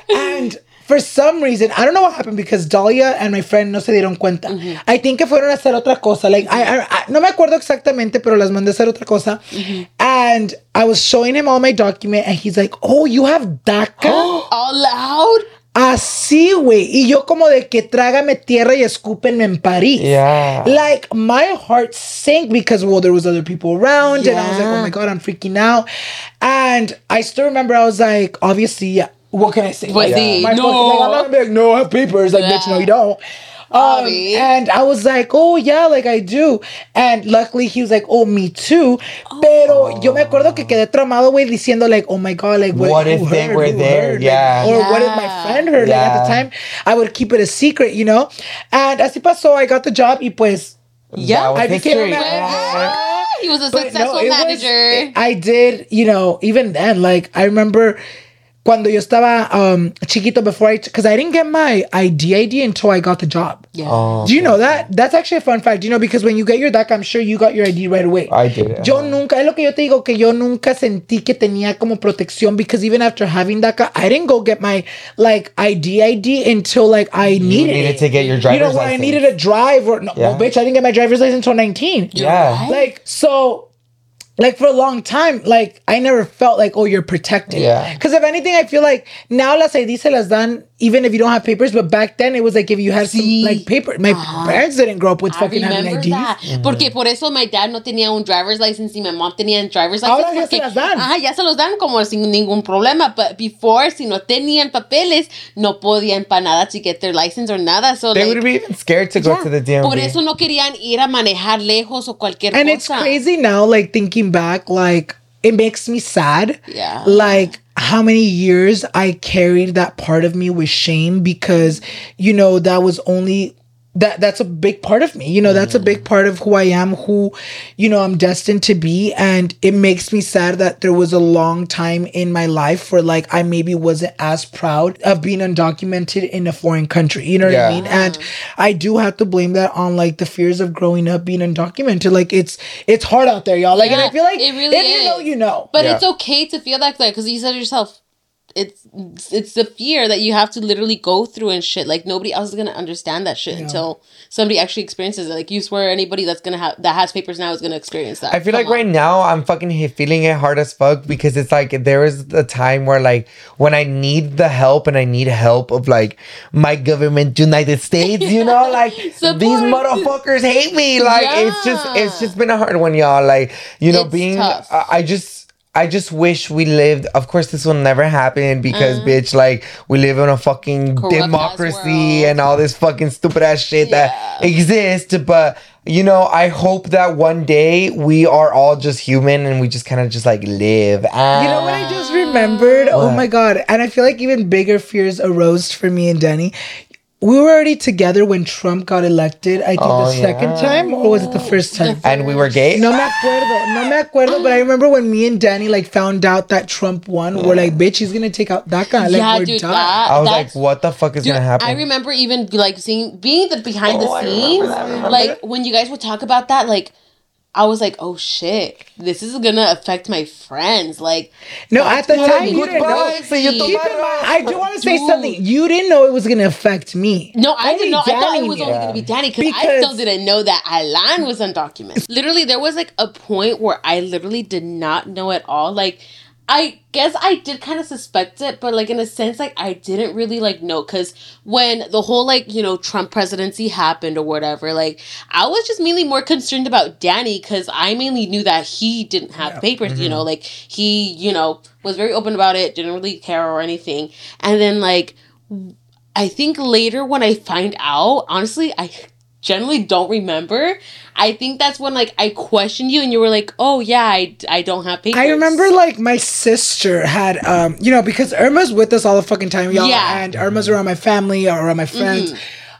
and for some reason, I don't know what happened because Dalia and my friend no se dieron cuenta. I think que fueron a hacer otra cosa. Like, I, I, I- no me acuerdo exactamente, pero las mandé a hacer otra cosa. And I was showing him all my document, and he's like, "Oh, you have DACA." All loud. Así, güey. Y yo como de que trágame tierra y escúpenme en París. Yeah. Like, my heart sank because, well, there was other people around. And I was like, oh my God, I'm freaking out. And I still remember I was like, obviously, yeah, what can I say? Pues Like, sí, my no. fucking- like, I'm not gonna be like, no, I have papers. Like, bitch, no, you don't. Um, and I was like, oh yeah, like I do. And luckily he was like, oh, me too. Pero yo me acuerdo que quedé tramado, güey, diciendo like, oh my God, like what, What if who they were there? heard? Like, Yeah. or what if my friend heard? Like at the time, I would keep it a secret, you know? And así pasó, I got the job y pues Yeah. I became a history. manager. He was a But successful it was- manager. I did, you know, even then, like I remember cuando yo estaba um, chiquito before I, because I didn't get my ID ID until I got the job. yeah. Oh, Do you know that? That's actually a fun fact. You know, because when you get your DACA, I'm sure you got your ID right away. I did. Yo nunca, es lo que yo te digo, que yo nunca sentí que tenía como protección because even after having DACA, I didn't go get my like ID ID until like I needed, needed it. to get your driver's You know, driver's when I needed a drive or no, Yeah. well, bitch, I didn't get my driver's license until 19. Yeah. right. Like, so, like for a long time, like I never felt like, oh, you're protected. Yeah. Because if anything, I feel like now las se las dan even if you don't have papers, but back then it was like if you had Sí. some like paper. My ah. parents didn't grow up with I fucking having remember IDs. that. Mm-hmm. Porque por eso my dad no tenía un driver's license y my mom tenía un driver's license. Ahora ya porque, se las dan. Ajá, ya se los dan como sin ningún problema. But before, si no tenían papeles, no podían para nada to get their license or nada. So They like, would be even scared to go yeah. to the DMV. Por eso no querían ir a manejar lejos o cualquier And cosa. it's crazy now, like thinking back, like it makes me sad. Yeah. Like how many years I carried that part of me with shame because, you know, that was only that that's a big part of me. You know, that's a big mm. part of who I am, who, you know, I'm destined to be. And it makes me sad that there was a long time in my life where like I maybe wasn't as proud of being undocumented in a foreign country. You know what Yeah. I mean? And mm. I do have to blame that on like the fears of growing up being undocumented. Like it's it's hard out there, y'all. Like and I feel like it really if you know, you know. But Yeah. it's okay to feel that way because you said yourself, it's it's the fear that you have to literally go through and shit. Like nobody else is gonna understand that shit until somebody actually experiences it. Like you swear anybody that's gonna have that has papers now is gonna experience that. I feel Come like on. right now I'm fucking feeling it hard as fuck because it's like there is a time where like when I need the help and I need help of like my government, United States, you know, like these motherfuckers hate me. Like it's just it's just been a hard one, y'all. Like you know, It's being tough. I, I just. I just wish we lived. Of course, this will never happen because, mm. bitch, like we live in a fucking. Corrupt-ass democracy and all this fucking stupid ass shit Yeah. that exists. But you know, I hope that one day we are all just human and we just kind of just like live. And You know what I just ah. remembered? Oh my god. And I feel like even bigger fears arose for me and Danny. We were already together when Trump got elected. I think Oh, the second yeah. time or was it the first time? and we were gay. No me acuerdo, no me acuerdo, but I remember when me and Danny like found out that Trump won, we're like, bitch, he's gonna take out DACA. Like, yeah, we're dude, done. that, I was like, what the fuck is Dude, gonna happen? I remember even like seeing being the behind Oh, I the remember scenes, that, I remember like it. when you guys would talk about that, like I was like, oh shit, this is gonna affect my friends. Like, No, at the time you I didn't know. So you Keep took Keep my in mind, I do want to say Dude. something. You didn't know it was gonna affect me. No, I Only didn't know. I thought it was knew. only to be Danny because I still didn't know that Alan was undocumented. literally, there was like a point where I literally did not know at all. Like, I guess I did kind of suspect it, but like in a sense, like I didn't really like know because when the whole like you know Trump presidency happened or whatever, like I was just mainly more concerned about Danny because I mainly knew that he didn't have papers. You mm-hmm. know, like he you know was very open about it, didn't really care or anything, and then like I think later when I find out, honestly, I generally don't remember. I think that's when like I questioned you and you were like, "Oh yeah, I, I don't have papers." I remember like my sister had um you know because Irma's with us all the fucking time y'all Yeah. and Irma's around my family or around my friends.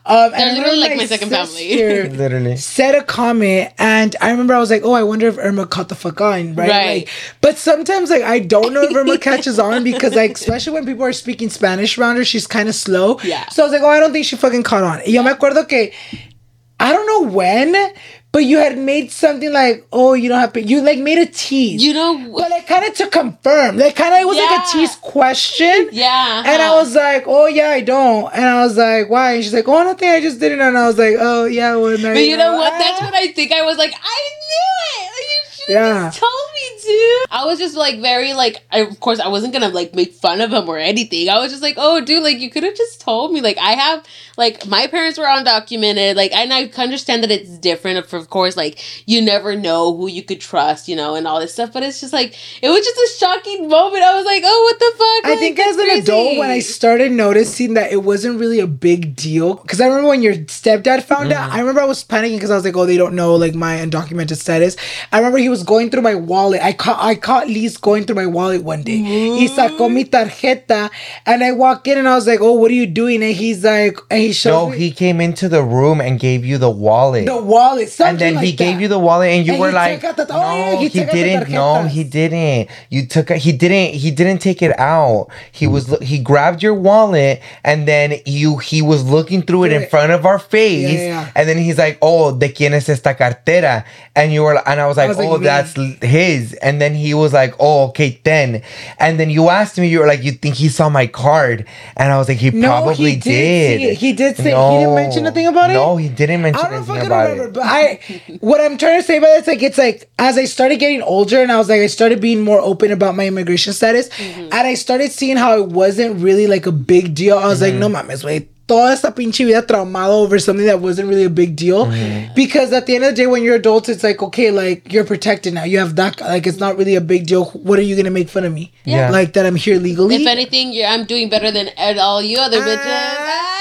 Um, They're and literally like my second family. sister Literally. Said a comment, and I remember I was like, "Oh, I wonder if Irma caught the fuck on, right?" Right. Like, but sometimes, like, I don't know if Irma catches on because, like, especially when people are speaking Spanish around her, she's kind of slow. Yeah. So I was like, "Oh, I don't think she fucking caught on." Y yo me acuerdo que I don't know when, but you had made something like, "Oh, you don't have to." You like made a tease. You know, but like kind of to confirm, like kind of it was like a tease question. yeah. And I uh-huh. was like, oh yeah, I don't. And I was like, why? And she's like, oh nothing, I just didn't. And I was like, oh yeah, well, But you know what? That's what I think. I was like, I knew it. Like, you should have Yeah. just told me to. I was just like very like. I, of course, I wasn't gonna like make fun of him or anything. I was just like, oh, dude, like you could have just told me. Like I have, like my parents were undocumented. Like and I understand that it's different. Of, of course, like you never know who you could trust, you know, and all this stuff. But it's just like it was just a shocking moment. I was like, oh, what the fuck? I Like, think that's as an crazy. adult, when I started noticing that it wasn't really a big deal, because I remember when your stepdad found out, mm. I remember I was panicking because I was like, oh, they don't know like my undocumented status. I remember he was going through my wallet. I caught I caught Liz going through my wallet one day. He sacó mi tarjeta, and I walk in and I was like, oh, what are you doing? And he's like, and he shows No, me he came into the room and gave you the wallet. the wallet, something and then like he gave you the wallet and you And were like took out the- no oh, yeah, he he, took out the didn't. No he didn't. You took he didn't he didn't take it out. He was he grabbed your wallet and then you he was looking through it in front of our face Yeah, yeah, and then he's like oh de quién es esta cartera? And you were and I was like was oh "Me." that's his and then he was like oh okay then and then you asked me you were like you think he saw my card and I was like he No, probably he did did, see. He did say- he didn't mention nothing about it? no he didn't mention I don't anything fucking about remember, it but I what I'm trying to say about it's like it's like as I started getting older and I was like I started being more open about my immigration status mm-hmm. and I started seeing how it wasn't really like a big deal. I was like, mm-hmm. no mames, wait. Toda esta pinche vida traumado over something that wasn't really a big deal. Because at the end of the day, when you're adults, it's like, okay, like you're protected now. You have that, like, it's not really a big deal. What are you going to make fun of me? Yeah. Like that I'm here legally? If anything, you're, I'm doing better than all you other ah. bitches.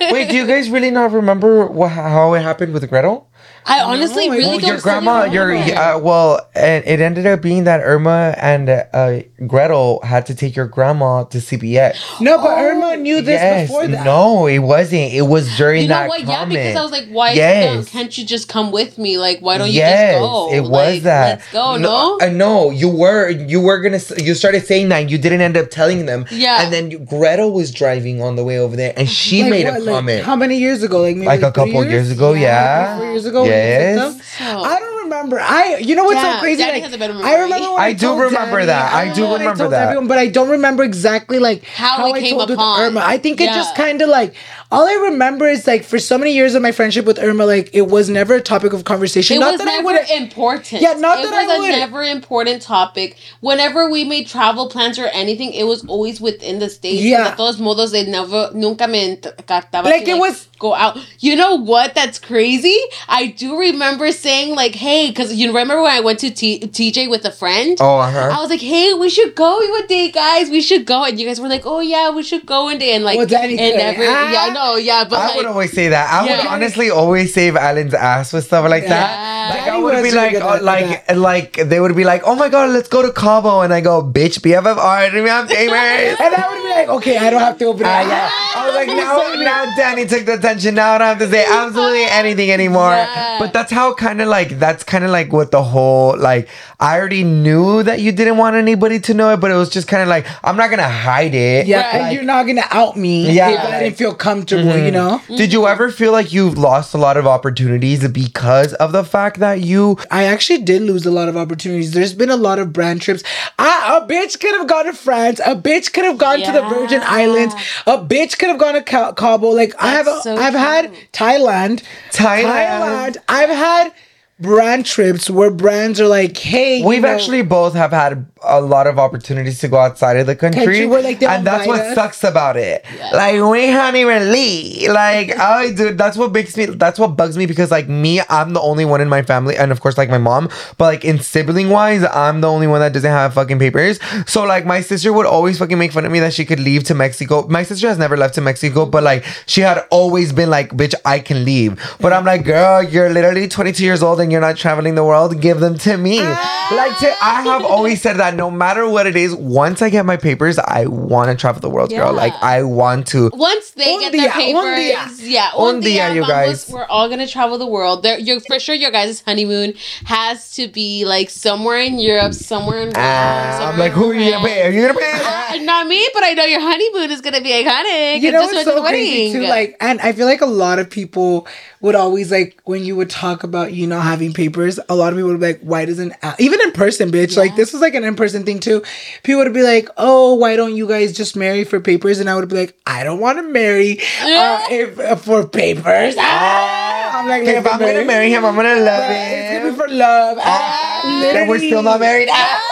Wait, do you guys really not remember what, how it happened with Gretel? I honestly No, really well, don't. your grandma, your uh, well, and it ended up being that Irma and uh, Gretel had to take your grandma to CVS. no, but Irma knew this yes, before that. no, it wasn't. It was during You know that what? Yeah, because I was like, why Yes. can't you just come with me? Like, why don't you yes, just go? it was Like, that. Let's go. No. I know you were you were gonna you started saying that you didn't end up telling them. Yeah. and then you, Gretel was driving on the way over there, and she Like made what, a like, comment. how many years ago? Like maybe Like a couple years ago, yeah. Four years ago. when you Yes. took them? So- I don't remember. I you know what's Yeah, so crazy? Daddy like, has a better I memory. remember. When I do told remember that. I do remember when remember told that. Everyone, but I don't remember exactly like How it I came told with upon. Irma. I think it just kind of like all I remember is like for so many years of my friendship with Irma, like it was never a topic of conversation. It not was that I never would. important. Yeah, not it that I was a would- never important topic. Whenever we made travel plans or anything, it was always within the states. Yeah. De todos modos, they never, nunca me encartaba Like, to, it was- go out. You know what? That's crazy. I do remember saying like, "Hey," because you remember when I went to T- TJ with a friend. Oh, uh-huh. I was like, "Hey, we should go one day, guys. We should go." And you guys were like, "Oh yeah, we should go one day." And like, Well, Danny and could. every, Ah. yeah, no, yeah, but I like, would always say that. I would honestly always save Alan's ass with stuff like that. Yeah. Like I would be like, good uh, at like, like they would be like, "Oh my god, let's go to Cabo," and I go, "Bitch, BFF, all right, we have famous." And I would be like, okay, I don't have to open it. Ah, yeah. I was like, now, now Danny took the attention. Now I don't have to say absolutely anything anymore. Yeah. But that's how kind of like that's kind of like what the whole like. I already knew that you didn't want anybody to know it, but it was just kind of like I'm not gonna hide it. Yeah, Right. and you're not gonna out me Yeah. if I didn't feel comfortable, you mm-hmm. know. Did you ever feel like you've lost a lot of opportunities because of the fact that you I actually did lose a lot of opportunities. There's been a lot of brand trips. I, a bitch could have gone to France. A bitch could have gone to the Virgin Islands. A bitch could have gone to Cabo. Like I have, That's a, so I've had true. Thailand, Thailand. I've had brand trips where brands are like, hey, We've know- actually both have had a lot of opportunities to go outside of the country, Country where, like, and that's what us. sucks about it. Like we can't even leave. Like I do. That's what makes me. That's what bugs me because like me, I'm the only one in my family, and of course like my mom. But like in sibling wise, I'm the only one that doesn't have fucking papers. So like my sister would always fucking make fun of me that she could leave to Mexico. My sister has never left to Mexico, but like she had always been like, bitch, I can leave. But I'm like, girl, you're literally 22 years old and and you're not traveling the world, give them to me. Like to, I have always said that no matter what it is, once I get my papers, I want to travel the world, girl. Like I want to. Once they Un get día, their un papers, día. yeah, Un un día, día, you guys. We're all gonna travel the world. There, you're for sure. Your guys' honeymoon has to be like somewhere in Europe, somewhere in. Ah, I'm somewhere like, who are you gonna in pay? Are you gonna pay? Uh, not me, but I know your honeymoon is gonna be iconic. You know just what's went to so the crazy wedding. too? Like, and I feel like a lot of people would always like when you would talk about you not having papers. A lot of people would be like, "Why doesn't Al-" even in person, bitch? Like this was like an in person thing too." People would be like, "Oh, why don't you guys just marry for papers?" And I would be like, "I don't want to marry uh, if, uh, for papers." Ah! I'm like, if I'm gonna marry him, I'm gonna love him it's gonna be for love. Ah, Ah, we're still not married. Ah.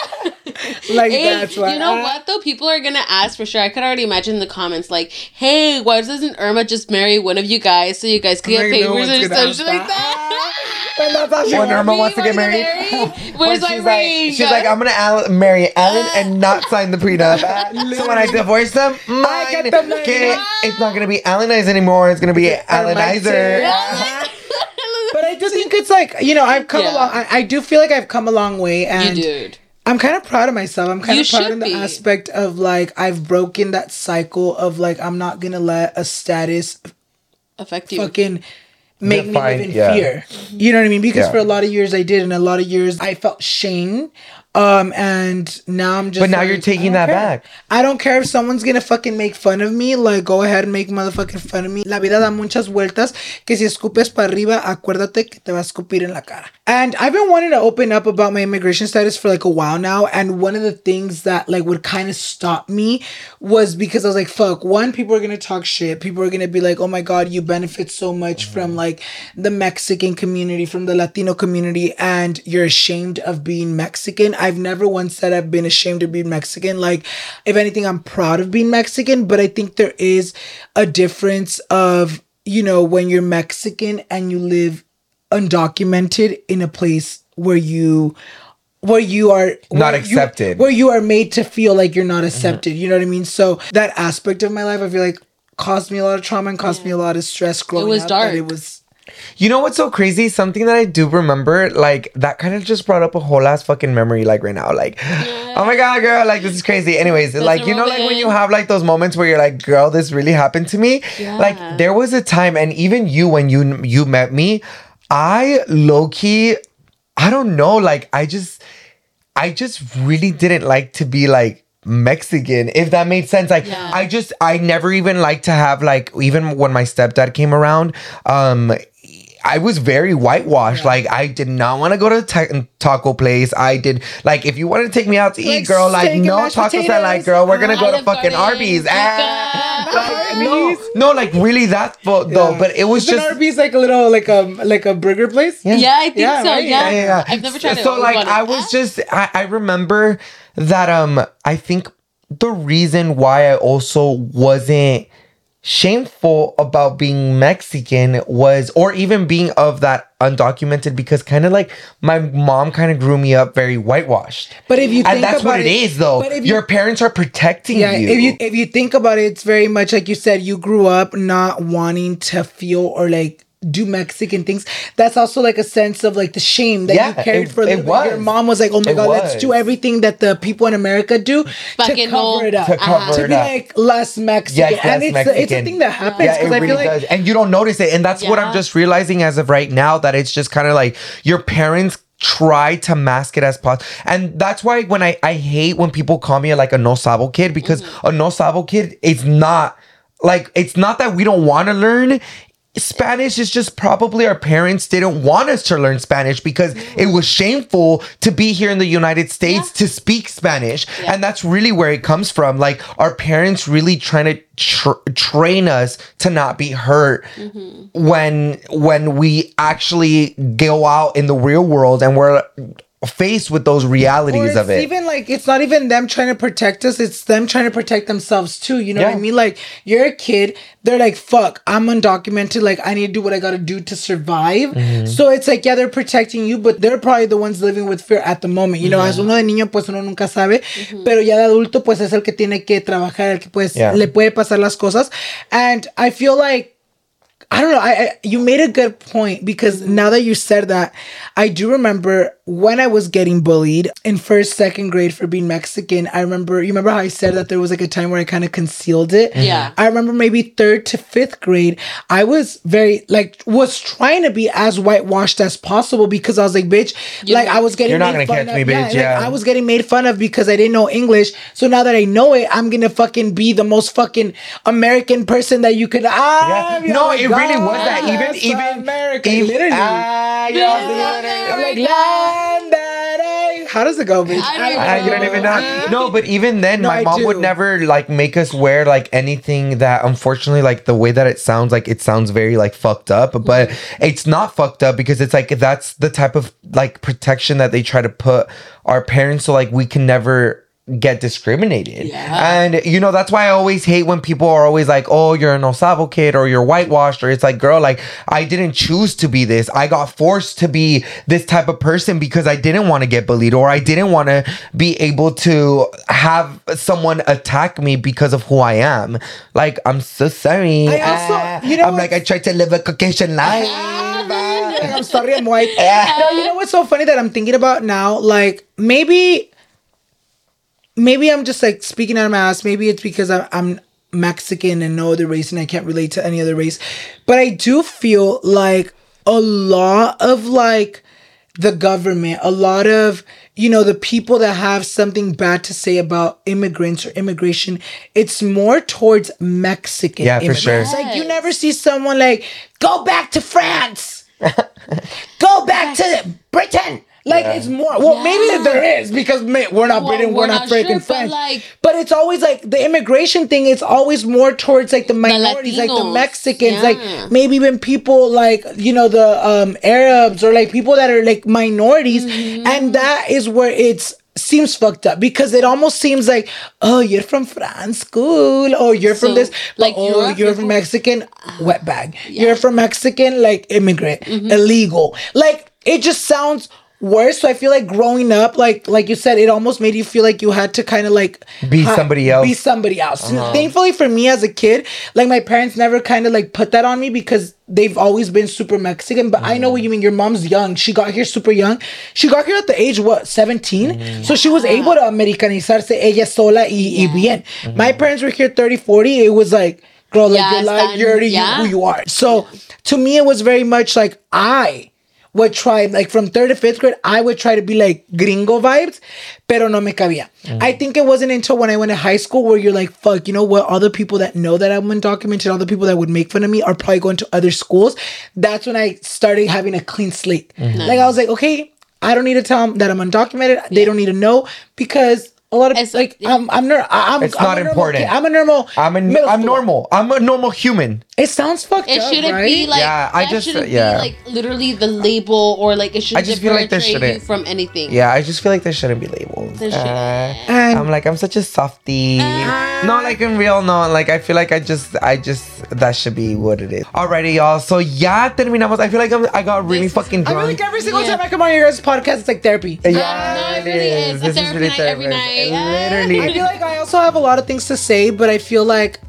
Like Hey, that's why. you know ah. what though? People are gonna ask for sure. I could already imagine the comments like, "Hey, why doesn't Irma just marry one of you guys so you guys can get Like, no papers one's or gonna some ask shit like that. that?" And that's how she When Irma Me, wants to get wanna married. Where's When my she's ring? Like, she's like, I'm gonna Al- marry Alan and not sign the prenup. so when I divorce them, mine, get the money. que it's not gonna be Alannized anymore. It's gonna be Alanizer. But I do think it's like you know I've come Yeah. along. I, I do feel like I've come a long way, you and dude. I'm kind of proud of myself. I'm kind You of proud should in the be. aspect of like I've broken that cycle of like I'm not gonna let a status Affect you. fucking make Define- me live in yeah. fear. You know what I mean? Because Yeah. for a lot of years I did, and a lot of years I felt shame. Um, and now I'm just. But now like, you're taking that care. back. I don't care if someone's gonna fucking make fun of me. Like, go ahead and make motherfucking fun of me. La vida da muchas vueltas. Que si escupes para arriba, acuérdate que te va a escupir en la cara. And I've been wanting to open up about my immigration status for like a while now. And one of the things that like would kind of stop me was because I was like, fuck. One, people are gonna talk shit. People are gonna be like, oh my god, you benefit so much from like the Mexican community, from the Latino community, and you're ashamed of being Mexican. I've never once said I've been ashamed of being Mexican. Like, if anything, I'm proud of being Mexican, but I think there is a difference of, you know, when you're Mexican and you live undocumented in a place where you where you are Not where you- accepted. Mm-hmm. where you are made to feel like you're not accepted you know what i mean so that aspect of my life i feel like caused me a lot of trauma and caused me a lot of stress growing was up that dark. it was You know what's so crazy? Something that I do remember, like that kind of just brought up a whole ass fucking memory, like right now. Like, oh my god, girl, like this is crazy. Anyways, like you know, like when you have like those moments where you're like, girl, this really happened to me. Yeah. Like there was a time, and even you when you you met me, I low key, I don't know, like I just, I just really didn't like to be like. Mexican, if that made sense. Like Yeah. I just I never even liked to have like even when my stepdad came around, um I was very whitewashed. Like I did not want to go to the ta- taco place. I did like if you wanted to take me out to eat, girl, like no mashed tacos. I like, girl, we're gonna Uh, go to fucking Arby's. Ah, like, no, Arby's. no, like really that. Though, Yeah. but it was Isn't just. Arby's like a little like a like a burger place Yeah. Yeah, I think Yeah, so. right? Yeah. yeah, yeah. I've never tried it. So like. I was just I, I remember that um I think the reason why I also wasn't shameful about being Mexican was or even being of that undocumented because kind of like my mom kind of grew me up very whitewashed. but if you think And that's about what it is though. you- Your parents are protecting yeah you. if you if you think about it it's very much like you said you grew up not wanting to feel or like do Mexican things. That's also like a sense of like the shame that Yeah, you carried it- for a it. Your mom was like, "Oh my It god, let's do everything that the people in America do Fucking to cover no. it up, To cover to it be up. like less Mexican." Yes, and yes, it's, a, it's a thing that happens Yeah, because it I really feel like does. And you don't notice it. And that's what I'm just realizing as of right now that it's just kind of like your parents try to mask it as possible. And that's why when I, I hate when people call me like a no sabo kid because Mm-hmm. a no sabo kid is not like it's not that we don't want to learn. Spanish is just probably our parents didn't want us to learn Spanish because it was shameful to be here in the United States to speak Spanish. And that's really where it comes from. Like our parents really trying to tr- train us to not be hurt mm-hmm. when when we actually go out in the real world and we're faced with those Or realities it's of it. even like it's not even them trying to protect us; it's them trying to protect themselves too. You know what I mean? Like you're a kid, they're like, "Fuck, I'm undocumented. Like I need to do what I got to do to survive." Mm-hmm. So it's like, yeah, they're protecting you, but they're probably the ones living with fear at the moment. You know, mm-hmm. as uno de niño, pues uno nunca sabe, mm-hmm. pero ya de adulto, pues es el que tiene que trabajar, el que pues Yeah. le puede pasar las cosas. And I feel like I don't know. I, I you made a good point because mm-hmm. now that you said that, I do remember when I was getting bullied in first, second grade for being Mexican. I remember you remember how I said that there was like a time where I kind of concealed it. Yeah. I remember maybe third to fifth grade, I was very like was trying to be as whitewashed as possible because I was like, bitch, like I was getting You're not made gonna fun catch of. me, bitch, like, yeah. I was getting made fun of because I didn't know English. So now that I know it, I'm gonna fucking be the most fucking American person that you could. Ah, Yeah. No, it really was that. Even even America, even- literally. Ah, you know, the- I'm like, land that I- How does it go, bitch? I don't even I don't even know. No, but even then, No, my I mom would never like make us wear like anything that unfortunately, like the way that it sounds, like it sounds very like fucked up, but it's not fucked up because it's like that's the type of like protection that they try to put our parents so like we can never get discriminated. Yeah. And you know, that's why I always hate when people are always like, oh, you're a no sabo kid or you're whitewashed, or it's like, girl, like I didn't choose to be this. I got forced to be this type of person because I didn't want to get bullied or I didn't want to be able to have someone attack me because of who I am. Like, I'm so sorry. I also- Ah, you know I'm like, I tried to live a Caucasian life. I'm sorry, I'm white. no, you know what's so funny that I'm thinking about now? Like maybe, maybe I'm just like speaking out of my ass. Maybe it's because I'm, I'm Mexican and no other race, and I can't relate to any other race. But I do feel like a lot of like the government, a lot of you know the people that have something bad to say about immigrants or immigration. It's more towards Mexican. Yeah, for sure. immigrants. Like you never see someone like go back to France. Go back to Britain. Like it's more. Well, maybe there is because ma- we're not Well, Britain, we're, we're not, not sure, freaking but, French. like- but it's always like the immigration thing. It's always more towards like the minorities, like the Mexicans, yeah. like maybe even people like you know the um Arabs or like people that are like minorities, Mm-hmm. and that is where it's seems fucked up because it almost seems like oh you're from France cool or you're from this like, like oh Europe, you're you're from from- Mexican wetbag you're from Mexican like immigrant Mm-hmm. illegal like it just sounds worse. So I feel like growing up like like you said it almost made you feel like you had to kind of like Be somebody else. be somebody else. Uh-huh. Thankfully for me as a kid like my parents never kind of like put that on me because they've always been super Mexican but I know what you mean. Your mom's young. She got here super young. She got here at the age what 17 so she was able to americanizarse ella sola y, y bien. Mm-hmm. My parents were here 30 40 it was like girl like Yeah, you're like you're already yeah. who you are. So to me it was very much like I would try like from third to fifth grade, I would try to be like gringo vibes, pero no me cabía. Mm. I think it wasn't until when I went to high school where you're like, fuck, you know what? All the people that know that I'm undocumented, all the people that would make fun of me are probably going to other schools. That's when I started having a clean slate. Mm-hmm. Like I was like, okay, I don't need to tell them that I'm undocumented. They don't need to know because a lot of It's- like yeah. I'm I'm ner- I'm It's I'm not important. kid. I'm a normal. I'm a, middle I'm normal. I'm a normal human. It sounds fucked It up, shouldn't right? be like Yeah, I just- shouldn't yeah. be like literally the label or like it should I just feel like there shouldn't- from anything. Yeah, I just feel like there shouldn't be labels. There shouldn't. Uh, And- I'm like I'm such a softie. Ah. no, like in real, no. Like I feel like I just, I just that should be what it is. Alrighty, y'all. So ya terminamos. I feel like I'm, I got really This is- fucking I feel like every single Yeah. time I come on your guys' podcast, it's like therapy. yeah, no, it really is. A This therapy really night every therapy. Night. Literally. I feel like I also have a lot of things to say, but I feel like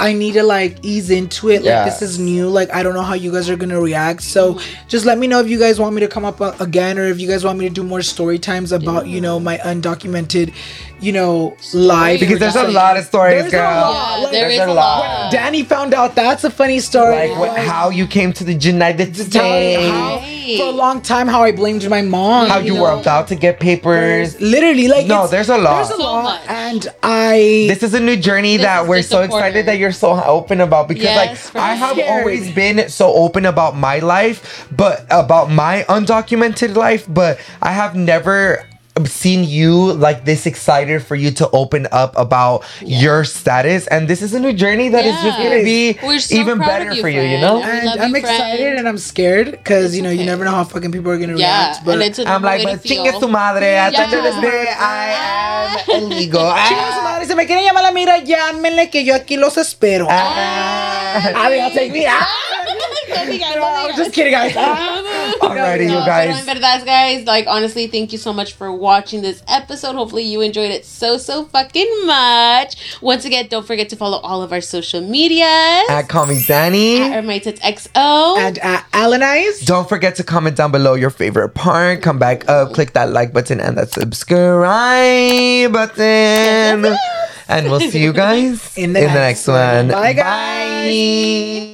I need to like ease into it. Like this is new. Like I don't know how you guys are gonna react. So just let me know if you guys want me to come up uh, again, or if you guys want me to do more story times about you know my undocumented, you know, life. because there's a lot of stories, there's a girl. lot. Yeah, Like, there there's is a a lot. lot. Danny found out that's a funny story. Like what, how you came to the United Tell States. me how, Right. For a long time how I blamed my mom. How you were know? about to get papers. Literally, like No, there's a lot. There's a So lot, much. and I. This is a new journey This that is we're so excited that you're so open about because Yes, like I have sure. always been so open about my life, but about my undocumented life, but I have never seen you like this excited for you to open up about your status and this is a new journey that is just gonna be so even better you, for you you know We and love I'm you, excited friend. and I'm scared because you know you never know how fucking people are gonna Yeah, react. But and it's a I'm like but to chingue feel. su madre at the end of the day I am illegal Chinga su madre, ah. si me quieren llamar la mira, llámenle que yo aquí los espero. Ah. ah. I mean, I'll take me out. No digas, no No, I'm just kidding, guys. Ah. Alrighty, you No, guys. pero en verdad, guys, like honestly, thank you so much for watching this episode. Hopefully, you enjoyed it so so fucking much. Once again, don't forget to follow all of our social medias At Call Me Danny. at Irmitas XO. And uh, Alannized. Don't forget to comment down below your favorite part. Come back up, click that like button and that subscribe button. And we'll see you guys In the next next one. one. Bye, guys. Bye.